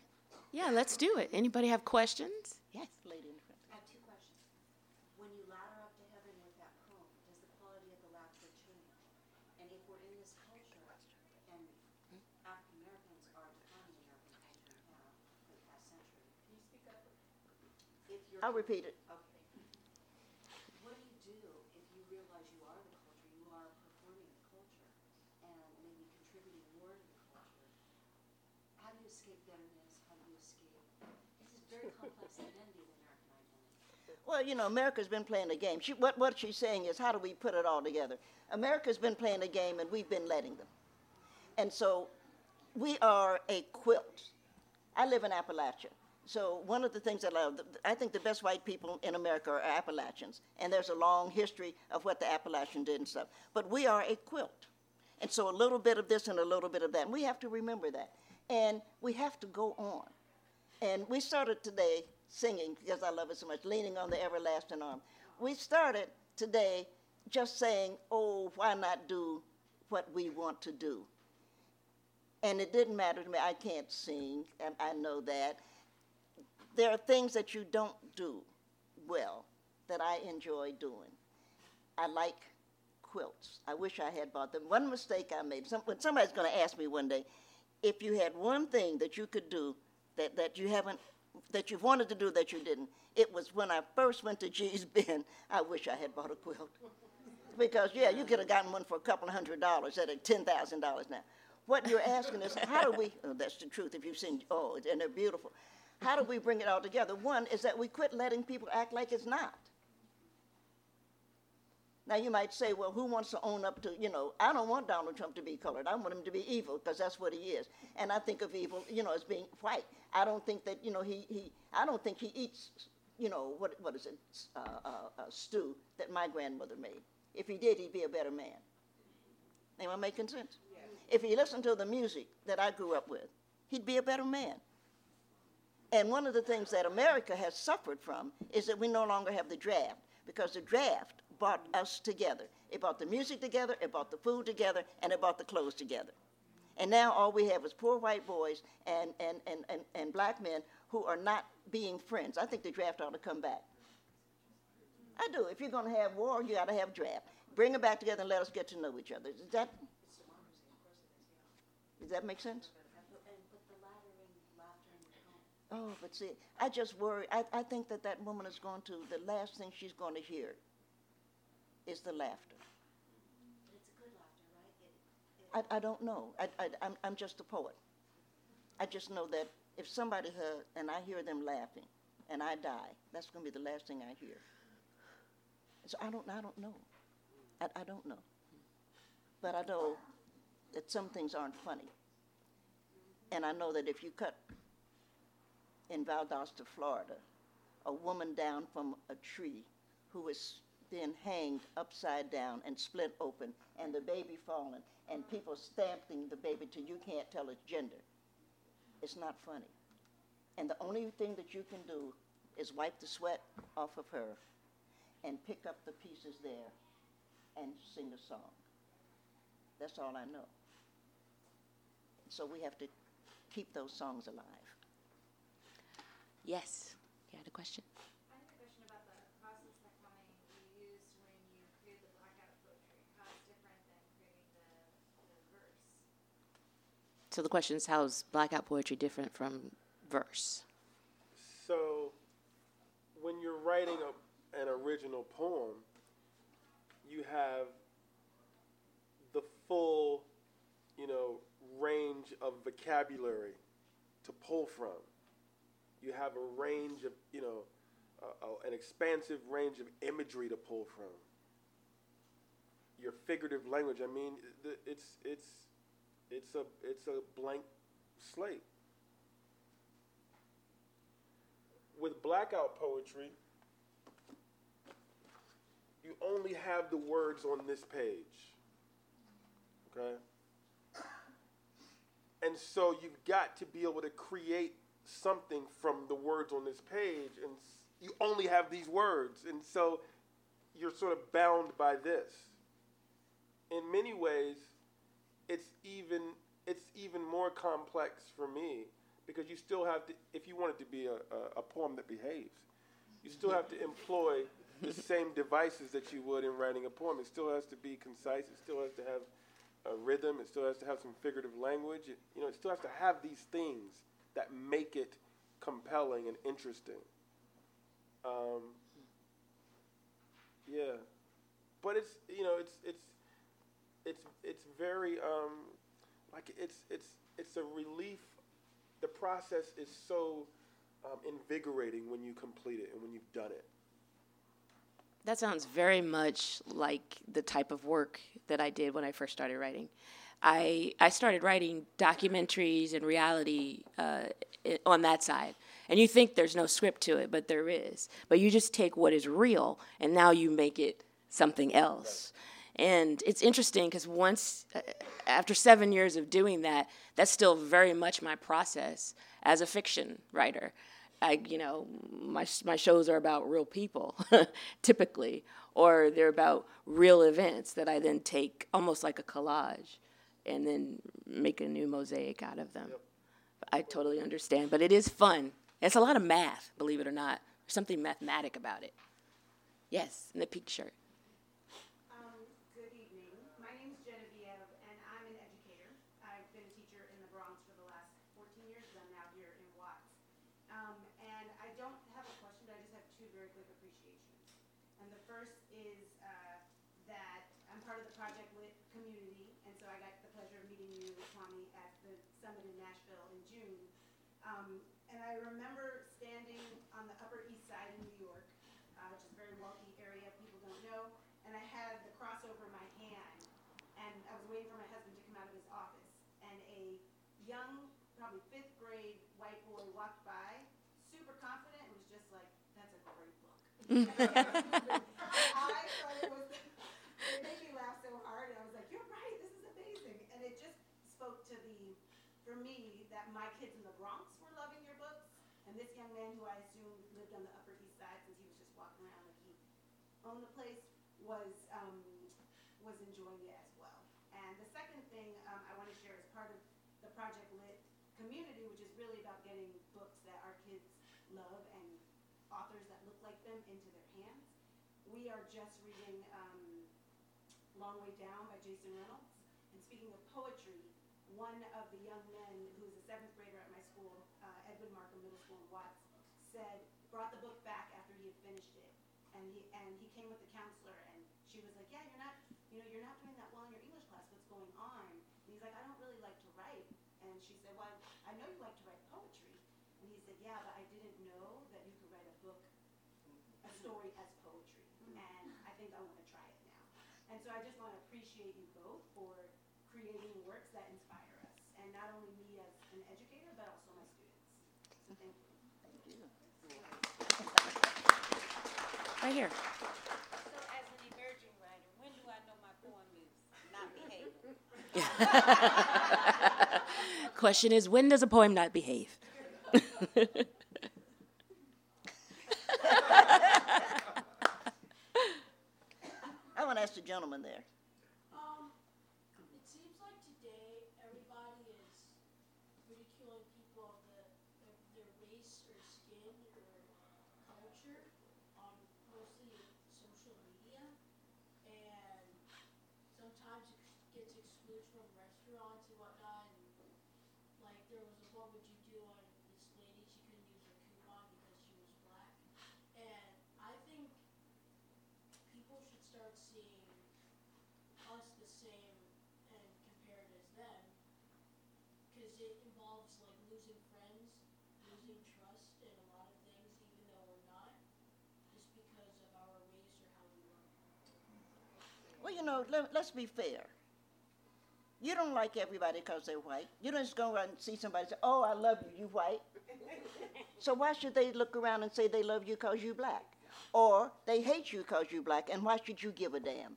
Yeah, let's do it. Anybody have questions? Yes, lady in front. I have two questions. When you ladder up to heaven with that poem, does the quality of the laughter change? And if we're in this culture, and African Americans are defining American culture now for the past century. Can you speak up? If you're, I'll repeat it. okay. What do you do if you realize you are the culture, you are performing the culture, and maybe contributing more to the culture? How do you escape? How you escape? This is very complex identity. Well, you know, America's been playing a game. She, what, what she's saying is, how do we put it all together? America's been playing a game, and we've been letting them. And so we are a quilt. I live in Appalachia. So one of the things that I love, I think the best white people in America are Appalachians. And there's a long history of what the Appalachian did and stuff. But we are a quilt. And so a little bit of this and a little bit of that. And we have to remember that. And we have to go on. And we started today singing, because I love it so much, leaning on the everlasting arm. We started today just saying, oh, why not do what we want to do? And it didn't matter to me. I can't sing, and I know that. There are things that you don't do well that I enjoy doing. I like quilts. I wish I had bought them. One mistake I made, some, when somebody's going to ask me one day, if you had one thing that you could do that, that you haven't, that you've wanted to do that you didn't, it was when I first went to Gee's Bend, I wish I had bought a quilt. Because, yeah, you could have gotten one for a couple of hundred dollars at $10,000 now. What you're asking is, how do we, oh, that's the truth, if you've seen, oh, and they're beautiful. How do we bring it all together? One is that we quit letting people act like it's not. Now you might say, well, who wants to own up to, you know, I don't want Donald Trump to be colored. I want him to be evil because that's what he is. And I think of evil, you know, as being white. I don't think that, you know, he, he I don't think he eats, you know, what, what is it, uh, uh, uh, stew that my grandmother made. If he did, he'd be a better man. Am I making sense? If he listened to the music that I grew up with, he'd be a better man. And one of the things that America has suffered from is that we no longer have the draft because the draft brought us together. It brought the music together, it brought the food together, and it brought the clothes together. And now all we have is poor white boys and, and, and, and, and black men who are not being friends. I think the draft ought to come back. I do. If you're going to have war, you got to have draft. Bring them back together and let us get to know each other. Does that, does that make sense? Oh, but see, I just worry. I, I think that that woman is going to, the last thing she's going to hear is the laughter. But it's a good laughter, right? It, it, I, I don't know. I, I, I'm, I'm just a poet. I just know that if somebody heard and I hear them laughing and I die, that's going to be the last thing I hear. So I don't, I don't know. I, I don't know. But I know that some things aren't funny. And I know that if you cut in Valdosta, Florida, a woman down from a tree who is then hanged upside down and split open, and the baby fallen, and people stamping the baby till you can't tell its gender. It's not funny. And the only thing that you can do is wipe the sweat off of her and pick up the pieces there and sing a song. That's all I know. So we have to keep those songs alive. Yes. You had a question about the process that Kwame you used when you created the blackout poetry. How it's different than creating the, the verse. So the question is how's blackout poetry different from verse? So, when you're writing a, an original poem, you have the full, you know, range of vocabulary to pull from. You have a range of, you know, uh, an expansive range of imagery to pull from. Your figurative language. I mean, it's it's it's a it's a blank slate. with blackout poetry, you only have the words on this page. Okay? And so you've got to be able to create something from the words on this page, and you only have these words. And so you're sort of bound by this. In many ways, it's even it's even more complex for me because you still have to if you want it to be a, a, a poem that behaves you still have to employ the same devices that you would in writing a poem. It still has to be concise. It still has to have a rhythm. It still has to have some figurative language. It, you know it still has to have these things that make it compelling and interesting. Um, yeah. But it's you know it's it's it's it's very um, like it's it's it's a relief. The process is so um, invigorating when you complete it and when you've done it. That sounds very much like the type of work that I did when I first started writing. I I started writing documentaries and reality uh, on that side, and you think there's no script to it, but there is. But you just take what is real, and now you make it something else. And it's interesting because once, uh, after seven years of doing that, that's still very much my process as a fiction writer. I, you know, my my shows are about real people, typically, or they're about real events that I then take almost like a collage, and then make a new mosaic out of them. I totally understand, but it is fun. It's a lot of math, believe it or not. There's something mathematic about it. Yes, in the pink shirt. Um, good evening. My name's Genevieve, and I'm an educator. I've been a teacher in the Bronx for the last 14 years, and I'm now here in Watts. Um, and I don't have a question, but I just have two very quick appreciations. And the first is uh, that I'm part of the Project Lit community, and so I got the pleasure of meeting you, Kwame, at the summit in Nashville in June. Um, and I remember standing on the Upper East Side in New York, uh, which is a very wealthy area, people don't know, and I had the cross over my hand, and I was waiting for my husband to come out of his office, and a young, probably fifth grade white boy walked by, super confident, and was just like, "That's a great book." I thought it was, it made me laugh so hard, and I was like, "You're right, this is amazing," and it just spoke to the, for me, that my kids in the Bronx were loving your books, and this man who I assume lived on the Upper East Side since he was just walking around like he owned the place was um, was enjoying it as well. And the second thing um, I want to share is part of the Project Lit community, which is really about getting books that our kids love and authors that look like them into their hands. We are just reading um, Long Way Down by Jason Reynolds. And speaking of poetry, one of the young men who is a seventh grader at my school uh, Edwin Markham Middle School in Watts, said, brought the book back after he had finished it. And he, and he came with the counselor and she was like, yeah, you're not, you know, you're not doing that well in your English class. What's going on? And he's like, I don't really like to write. And she said, well, I know you like to write poetry. And he said, yeah, but I didn't know that you could write a book, a story as poetry. Mm-hmm. And I think I want to try it now. And so I just want to appreciate you both for creating works that inspire us. And not only me as an educator, but also my students. So thank you. Right here. So as an emerging writer, when do I know my poem is not behaving? Question is, when does a poem not behave? I want to ask the gentleman there. Um, it seems like today everybody is ridiculing people of the, their, their race or skin or culture on mostly social media, and sometimes it gets excluded from restaurants and whatnot. And like there was a what would you do on this lady? She couldn't use her coupon because she was black, and I think people should start seeing us the same and compared as them because it involves like losing friends, losing trust in a lot of things, even though we're not, just because of our race or how we look. Well, you know, let, let's be fair. You don't like everybody because they're white. You don't just go around and see somebody say, "Oh, I love you, you white." so why should they look around and say they love you because you black, or they hate you because you black? And why should you give a damn?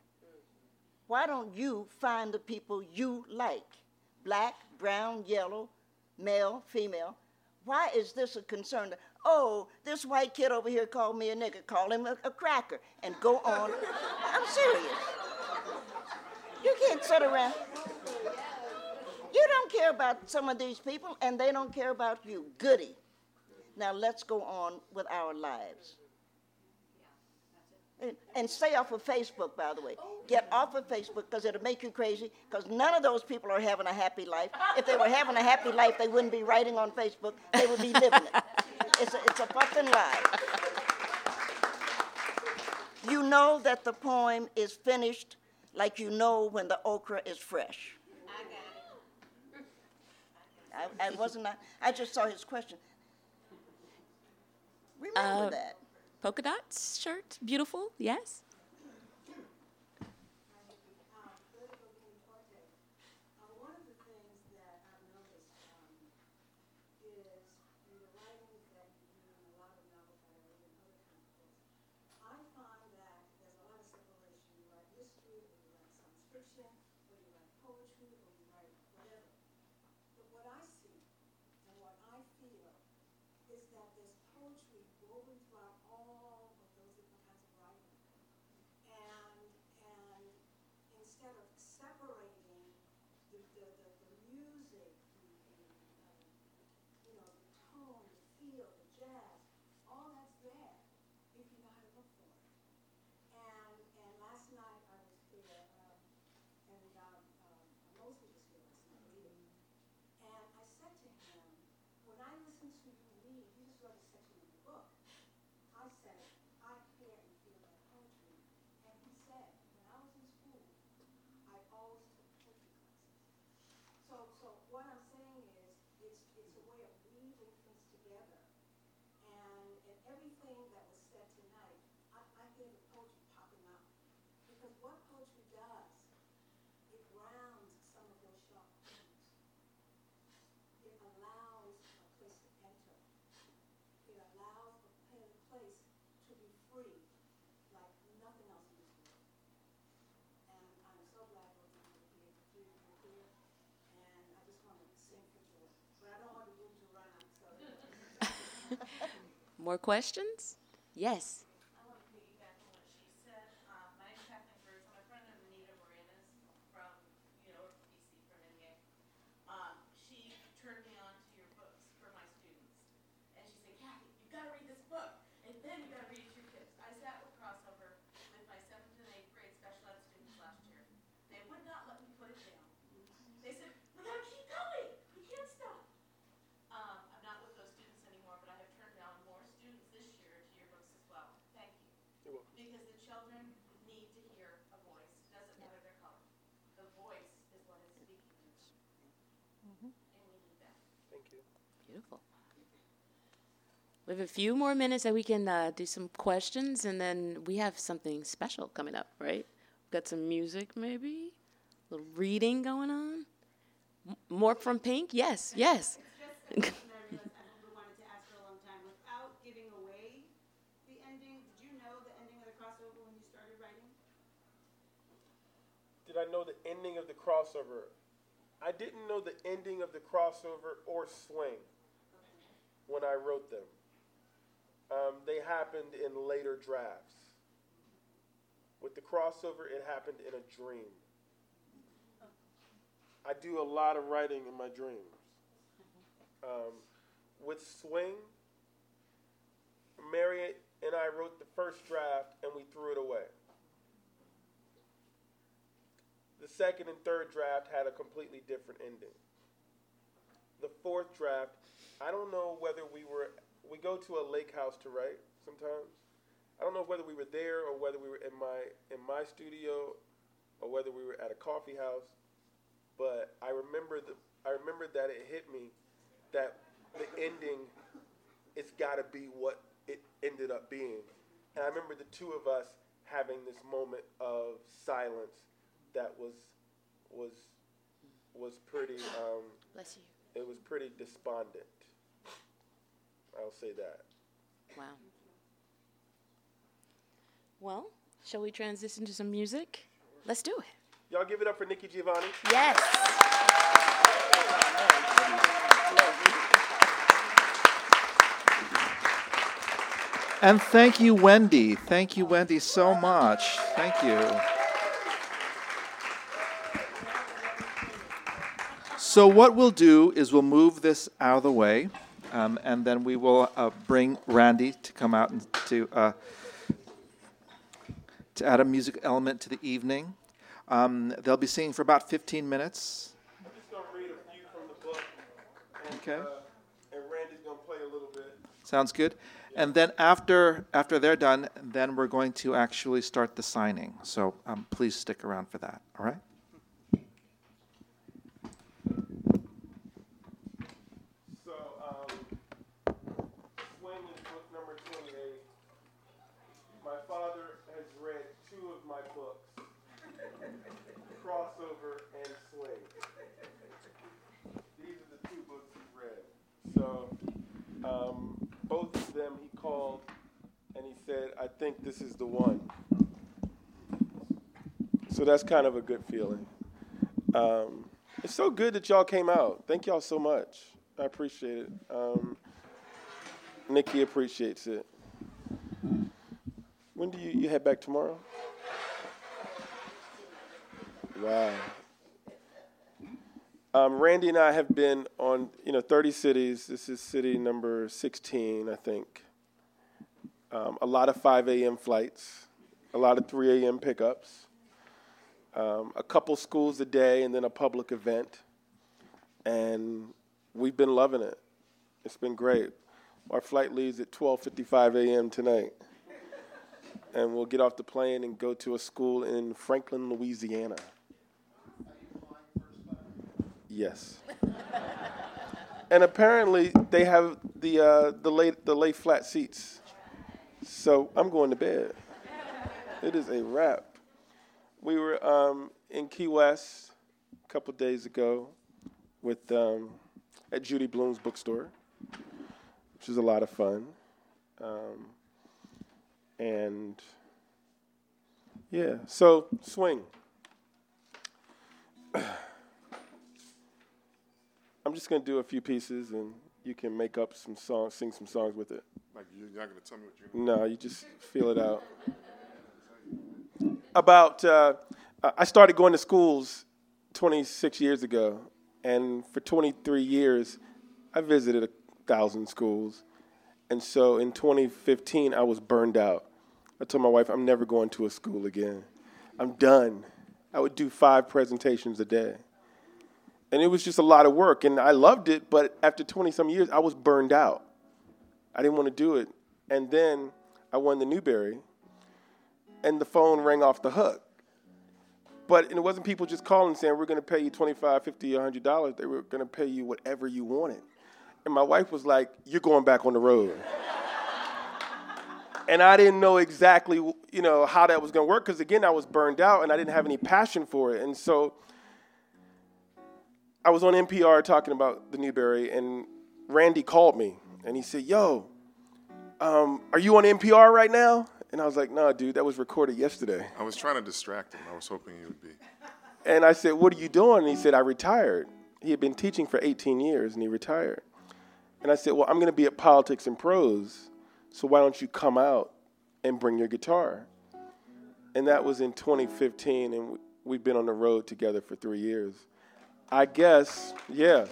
Why don't you find the people you like, black, brown, yellow, male, female? Why is this a concern? Oh, this white kid over here called me a nigger. Call him a, a cracker, and go on. I'm serious. You can't sit around. You don't care about some of these people, and they don't care about you. Goody. Now let's go on with our lives. And, and stay off of Facebook, by the way. Get off of Facebook because it'll make you crazy. Because none of those people are having a happy life. If they were having a happy life, they wouldn't be writing on Facebook. They would be living it. It's a, it's a fucking lie. You know that the poem is finished like you know when the okra is fresh. I, got it. I wasn't. I just saw his question. Remember Uh, that. Polka dots shirt, beautiful, yes. Uh, one of the things that I've noticed um, is in the writing that you do in a lot of novels that I read and other kind of books, I find that there's a lot of separation. You write history, or you write science fiction, or you write poetry, or you write whatever. But what I see and what I feel is that there's poetry woven throughout all of those different kinds of writing. And, and instead of separating the, the, the, the music, the, the, um, you know, the tone, the feel, the jazz, all that's there if you know how to look for it. And, and last night I was here, um, and, um, um, Mosley was here last night reading. And I said to him, when I listen to you read, you just wrote a section of the book. I said, I hear and feel that poetry. And he said, when I was in school, I always took poetry classes. So, so what I'm saying is, it's, it's a way of weaving things together. And, and everything that was said tonight, I, I hear the poetry popping out. Because what poetry does, it grounds some of those sharp points. It allows a place to enter. It allows a pa- place to be free, like nothing else in this world. And I'm so glad we're going to be able to do it here. And I just want to sing for joy. But I don't want the room to run out, so. More questions? Yes. I want to piggyback on what she said. Um, my name's Kathleen Cruz. I'm a friend of Anita Moranis from, you know, DC from NEA. Um, she turned me on to your books for my students. And she said, Kathy, you gotta read this book. And then you gotta read it to your kids. I sat with crossover with my seventh and eighth grade special ed students last year. They would not let me put it down. They said, we gotta keep going. We can't stop. Um, I'm not with those students Beautiful. We have a few more minutes that we can uh, do some questions, and then we have something special coming up, right? Got some music, maybe? A little reading going on? M- more from Pink? Yes, yes. Just I realized I've been wanting to ask for a long time. Without giving away the ending, did you know the ending of the crossover when you started writing? Did I know the ending of the crossover? I didn't know the ending of the crossover or swing when I wrote them. Um, they happened in later drafts. With the crossover, it happened in a dream. I do a lot of writing in my dreams. Um, with swing, Marriott and I wrote the first draft and we threw it away. The second and third draft had a completely different ending. The fourth draft, I don't know whether we were, we go to a lake house to write sometimes. I don't know whether we were there or whether we were in my in my studio or whether we were at a coffee house. But I remember the I remember that it hit me that the ending it's got to be what it ended up being. And I remember the two of us having this moment of silence that was was was pretty um, Bless you. it was pretty despondent. I'll say that. Wow. Well, shall we transition to some music? Let's do it. Y'all give it up for Nikki Giovanni. Yes. And thank you, Wendy. Thank you, Wendy, so much. Thank you. So, what we'll do is we'll move this out of the way, um, and then we will uh, bring Randy to come out and to, uh, to add a music element to the evening. Um, they'll be singing for about 15 minutes. I'm just gonna read a few from the book. And, Okay. Uh, and Randy's gonna play a little bit. Sounds good. And then after after they're done, then we're going to actually start the signing. So um, please stick around for that. All right. So, um, Swing is book number 28. My father has read two of my books, Crossover and Swing. These are the two books he's read. So, um, both of them he called and he said, I think this is the one. So that's kind of a good feeling. Um, it's so good that y'all came out. Thank y'all so much. I appreciate it. Um, Nikki appreciates it. When do you, you head back tomorrow? Wow. Um, Randy and I have been on, you know, 30 cities. This is city number 16, I think. Um, a lot of 5 a.m. flights, a lot of 3 a.m. pickups, um, a couple schools a day, and then a public event. And we've been loving it. It's been great. Our flight leaves at 12:55 a.m. tonight, and we'll get off the plane and go to a school in Franklin, Louisiana. Yes. and apparently they have the uh, the lay the lay flat seats. So I'm going to bed. It is a wrap. We were um, in Key West a couple days ago with um, at Judy Blume's bookstore, which is a lot of fun. Um, and yeah, so swing. I'm just gonna do a few pieces, and you can make up some songs, sing some songs with it. Like you're not gonna tell me what you're. No, you just feel it out. About, uh, I started going to schools 26 years ago, and for 23 years, I visited a thousand schools. And so in 2015, I was burned out. I told my wife, I'm never going to a school again. I'm done. I would do five presentations a day. And it was just a lot of work, and I loved it, but after 20 some years, I was burned out. I didn't want to do it. And then I won the Newbery, and the phone rang off the hook. But it wasn't people just calling saying, we're going to pay you 25 50 $100. They were going to pay you whatever you wanted. And my wife was like, You're going back on the road. and I didn't know exactly, you know, how that was going to work because again, I was burned out and I didn't have any passion for it. And so I was on NPR talking about the Newbery, and Randy called me and he said, "Yo, um, are you on NPR right now?" And I was like, Nah, dude, that was recorded yesterday." I was trying to distract him. I was hoping he would be. And I said, "What are you doing?" And he said, "I retired." He had been teaching for 18 years and he retired. And I said, "Well, I'm going to be at Politics and Prose, so why don't you come out and bring your guitar?" And that was in 2015, and we've been on the road together for three years. I guess, yeah.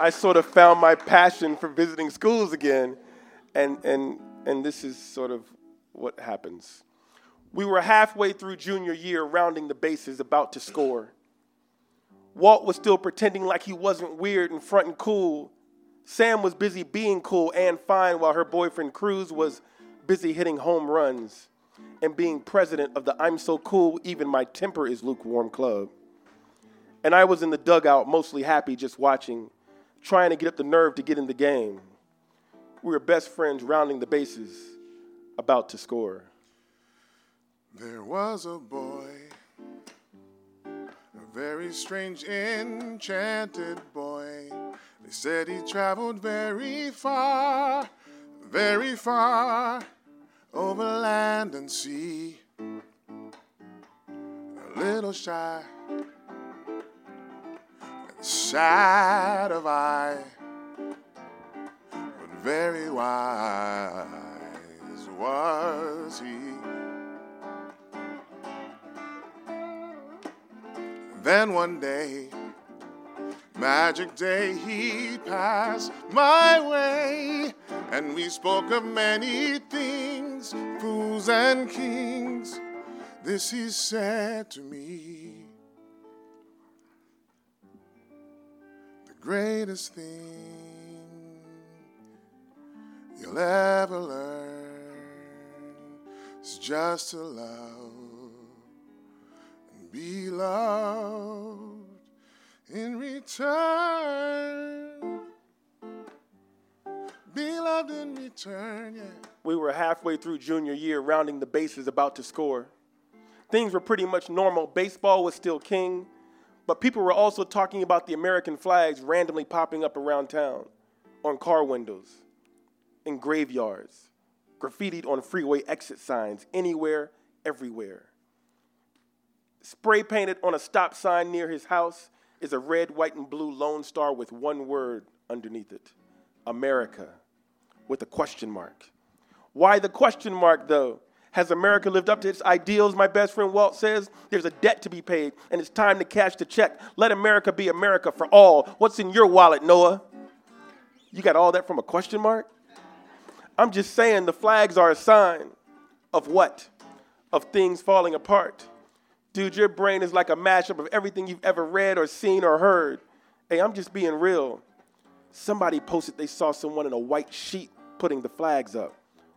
I sort of found my passion for visiting schools again, and, and, and this is sort of what happens. We were halfway through junior year, rounding the bases, about to score. Walt was still pretending like he wasn't weird and front and cool. Sam was busy being cool and fine while her boyfriend Cruz was busy hitting home runs and being president of the I'm So Cool, Even My Temper Is Lukewarm Club. And I was in the dugout, mostly happy, just watching, trying to get up the nerve to get in the game. We were best friends rounding the bases, about to score. There was a boy, a very strange, enchanted boy. They said he traveled very far, very far, over land and sea. A little shy, sad of eye, but very wise was he. Then one day, magic day, he passed my way, and we spoke of many things, fools and kings. This he said to me greatest thing you'll ever learn is just to love and be loved in return. Be loved in return, yeah. We were halfway through junior year, rounding the bases, about to score. Things were pretty much normal. Baseball was still king, but people were also talking about the American flags randomly popping up around town, on car windows, in graveyards, graffitied on freeway exit signs, anywhere, everywhere. Spray painted on a stop sign near his house is a red, white, and blue Lone Star with one word underneath it America, with a question mark. Why the question mark, though? Has America lived up to its ideals? My best friend Walt says there's a debt to be paid, and it's time to cash the check. Let America be America for all. What's in your wallet, Noah? You got all that from a question mark? I'm just saying the flags are a sign of what? Of things falling apart. Dude, your brain is like a mashup of everything you've ever read or seen or heard. Hey, I'm just being real. Somebody posted they saw someone in a white sheet putting the flags up.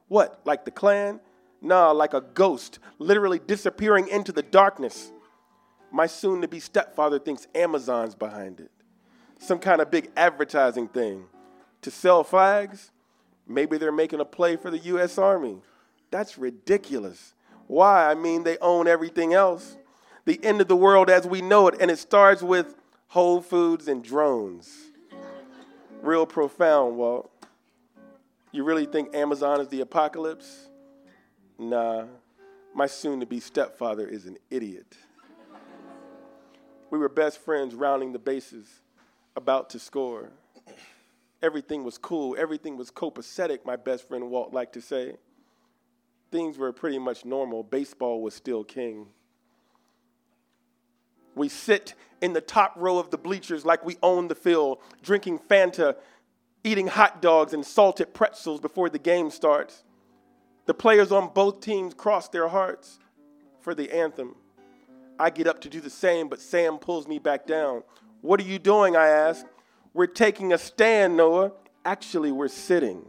What, like the Klan? Nah, like a ghost, literally disappearing into the darkness. My soon to be stepfather thinks Amazon's behind it. Some kind of big advertising thing. To sell flags? Maybe they're making a play for the U.S. Army. That's ridiculous. Why? I mean, they own everything else. The end of the world as we know it, and it starts with Whole Foods and drones. Real profound, Walt. You really think Amazon is the apocalypse? Nah, my soon to be stepfather is an idiot. We were best friends rounding the bases, about to score. Everything was cool, everything was copacetic, my best friend Walt liked to say. Things were pretty much normal. Baseball was still king. We sit in the top row of the bleachers like we own the field, drinking Fanta, eating hot dogs and salted pretzels before the game starts. The players on both teams cross their hearts for the anthem. I get up to do the same, but Sam pulls me back down. What are you doing? I ask. We're taking a stand, Noah. Actually, we're sitting.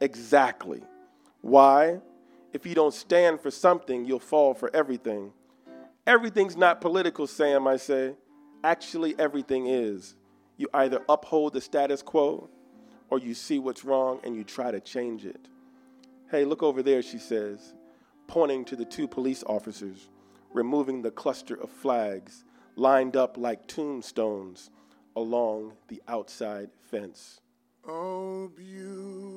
Exactly. Why? If you don't stand for something, you'll fall for everything. Everything's not political, Sam, I say. Actually, everything is. You either uphold the status quo or you see what's wrong and you try to change it. Hey, look over there, she says, pointing to the two police officers removing the cluster of flags lined up like tombstones along the outside fence. Oh, beautiful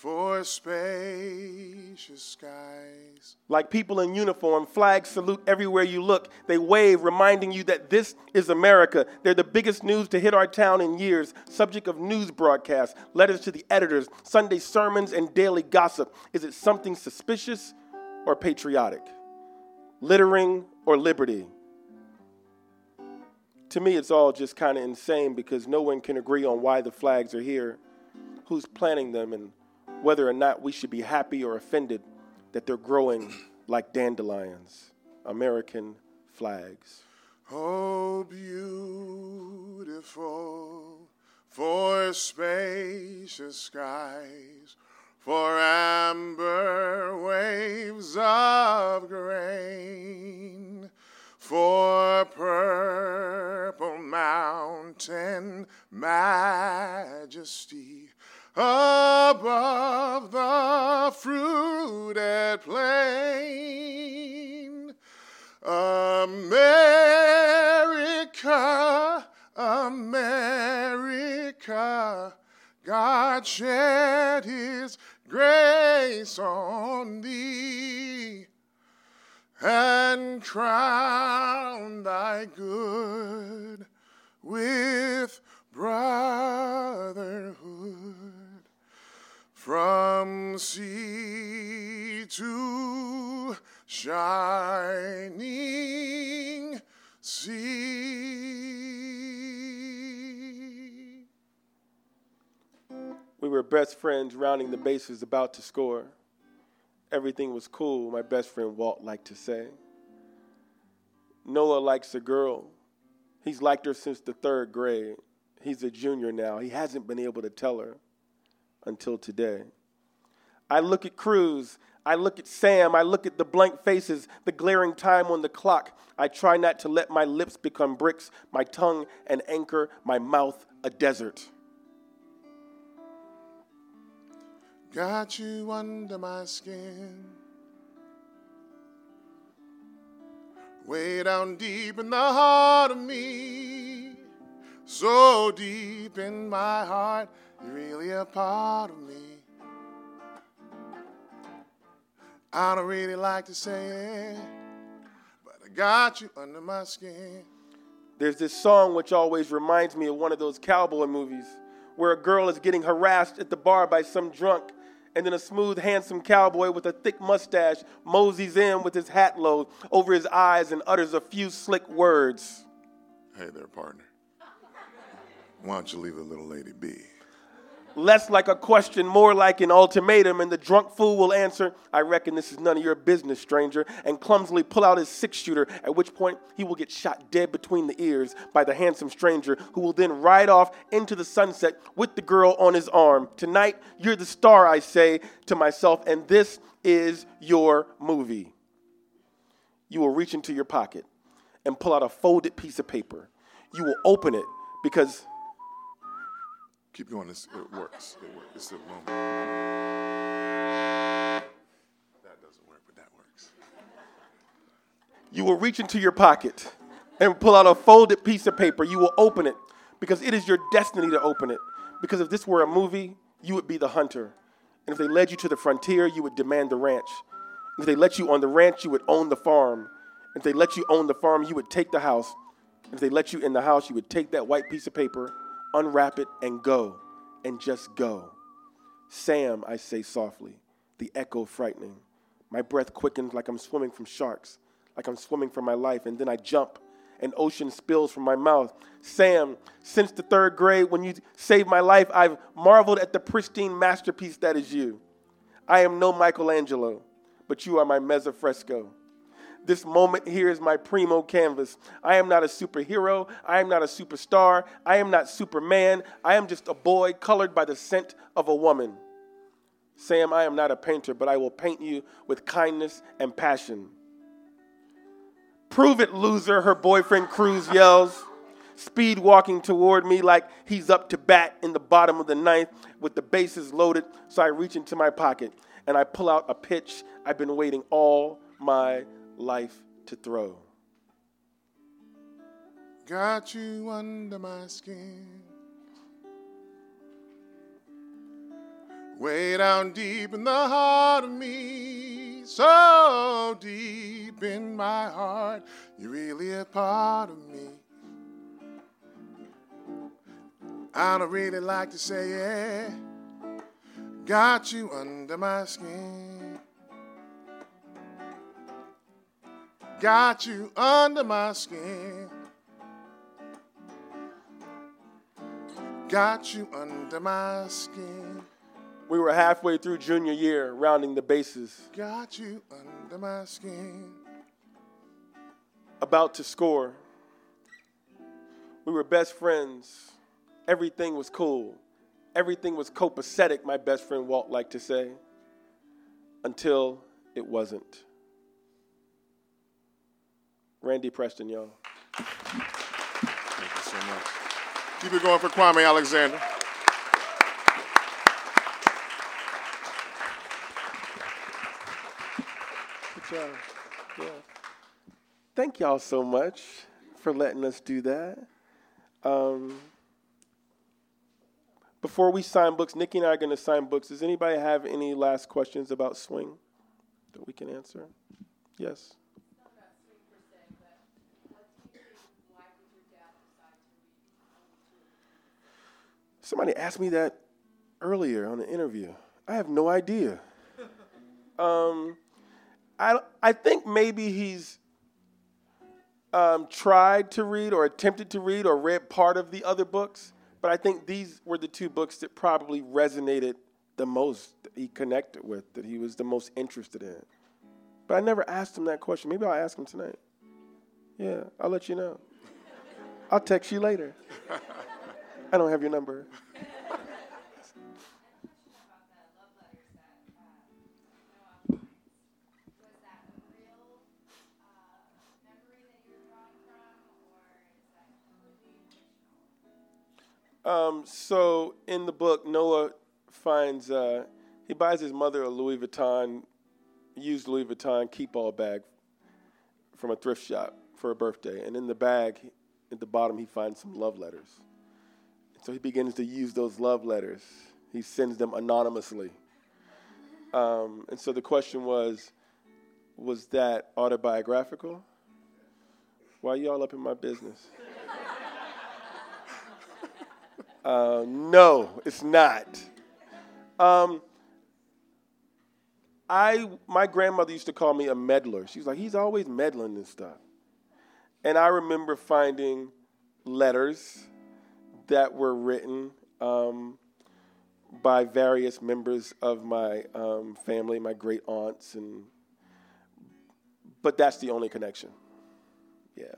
for spacious skies. Like people in uniform, flags salute everywhere you look. They wave, reminding you that this is America. They're the biggest news to hit our town in years, subject of news broadcasts, letters to the editors, Sunday sermons, and daily gossip. Is it something suspicious or patriotic? Littering or liberty? To me, it's all just kind of insane because no one can agree on why the flags are here, who's planting them, and whether or not we should be happy or offended that they're growing like dandelions, American flags. Oh, beautiful for spacious skies, for amber waves of grain, for purple mountain majesty above the fruited plain. America, America, God shed his grace on thee and crown best friends rounding the bases about to score. Everything was cool, my best friend Walt liked to say. Noah likes a girl. He's liked her since the third grade. He's a junior now. He hasn't been able to tell her until today. I look at Cruz. I look at Sam. I look at the blank faces, the glaring time on the clock. I try not to let my lips become bricks, my tongue an anchor, my mouth a desert. Got you under my skin. Way down deep in the heart of me. So deep in my heart, you're really a part of me. I don't really like to say it, but I got you under my skin. There's this song which always reminds me of one of those cowboy movies where a girl is getting harassed at the bar by some drunk, and then a smooth, handsome cowboy with a thick mustache moseys in with his hat low over his eyes and utters a few slick words. Hey there, partner. Why don't you leave the little lady be? Less like a question, more like an ultimatum, and the drunk fool will answer, I reckon this is none of your business, stranger, and clumsily pull out his six shooter, at which point he will get shot dead between the ears by the handsome stranger, who will then ride off into the sunset with the girl on his arm. Tonight, you're the star, I say to myself, and this is your movie. You will reach into your pocket and pull out a folded piece of paper. You will open it because Keep going. This, it works. It works. It's a moment. That doesn't work, but that works. You will reach into your pocket and pull out a folded piece of paper. You will open it because it is your destiny to open it. Because if this were a movie, you would be the hunter. And if they led you to the frontier, you would demand the ranch. If they let you on the ranch, you would own the farm. If they let you own the farm, you would take the house. If they let you in the house, you would take that white piece of paper, unwrap it, and go. And just go. Sam, I say softly, the echo frightening. My breath quickens like I'm swimming from sharks, like I'm swimming for my life, and then I jump. An ocean spills from my mouth. Sam, since the third grade, when you saved my life, I've marveled at the pristine masterpiece that is you. I am no Michelangelo, but you are my mezzo fresco. This moment here is my primo canvas. I am not a superhero. I am not a superstar. I am not Superman. I am just a boy colored by the scent of a woman. Sam, I am not a painter, but I will paint you with kindness and passion. Prove it, loser, her boyfriend Cruz yells. speed walking toward me like he's up to bat in the bottom of the ninth with the bases loaded. So I reach into my pocket and I pull out a pitch I've been waiting all my life to throw. Got you under my skin. Way down deep in the heart of me, so deep in my heart, you're really a part of me. I don't really like to say it. Got you under my skin. Got you under my skin. Got you under my skin. We were halfway through junior year, rounding the bases, Got you under my skin. about to score. We were best friends. Everything was cool. Everything was copacetic, my best friend Walt liked to say, until it wasn't. Randy Preston, y'all. Thank you so much. Keep it going for Kwame Alexander. Good job. Yeah. Thank y'all so much for letting us do that. Um, before we sign books, Nikki and I are going to sign books. Does anybody have any last questions about swing that we can answer? Yes. Somebody asked me that earlier on the interview. I have no idea. um, I, I think maybe he's um, tried to read or attempted to read or read part of the other books, but I think these were the two books that probably resonated the most, he connected with, that he was the most interested in. But I never asked him that question. Maybe I'll ask him tonight. Yeah, I'll let you know. I'll text you later. I don't have your number. Um, so in the book, Noah finds uh, he buys his mother a Louis Vuitton, used Louis Vuitton Keepall bag from a thrift shop for her birthday, and in the bag, at the bottom, he finds some love letters. So he begins to use those love letters. He sends them anonymously. Um, and so the question was, was that autobiographical? Why y'all up in my business? Uh, no, it's not. Um, I my grandmother used to call me a meddler. She was like, he's always meddling and stuff. And I remember finding letters that were written um, by various members of my um, family, my great aunts, and but that's the only connection. Yeah.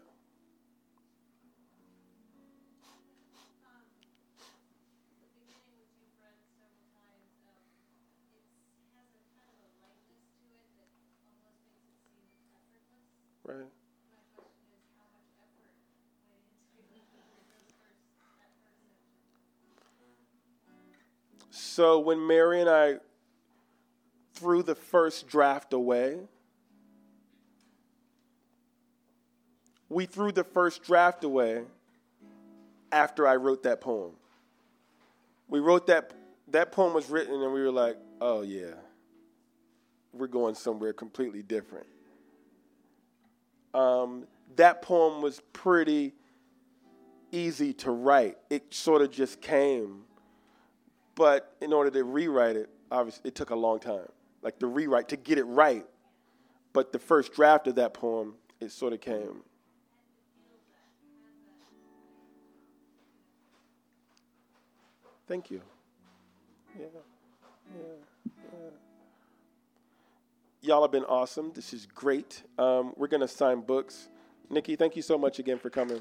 So when Mary and I threw the first draft away, we threw the first draft away after I wrote that poem. We wrote that that poem was written and we were like, "Oh yeah. We're going somewhere completely different." Um, that poem was pretty easy to write. It sort of just came. But in order to rewrite it, obviously, it took a long time. Like the rewrite, to get it right. But the first draft of that poem, it sort of came. Thank you. Yeah, yeah, yeah. Y'all have been awesome. This is great. Um, we're going to sign books. Nikki, thank you so much again for coming.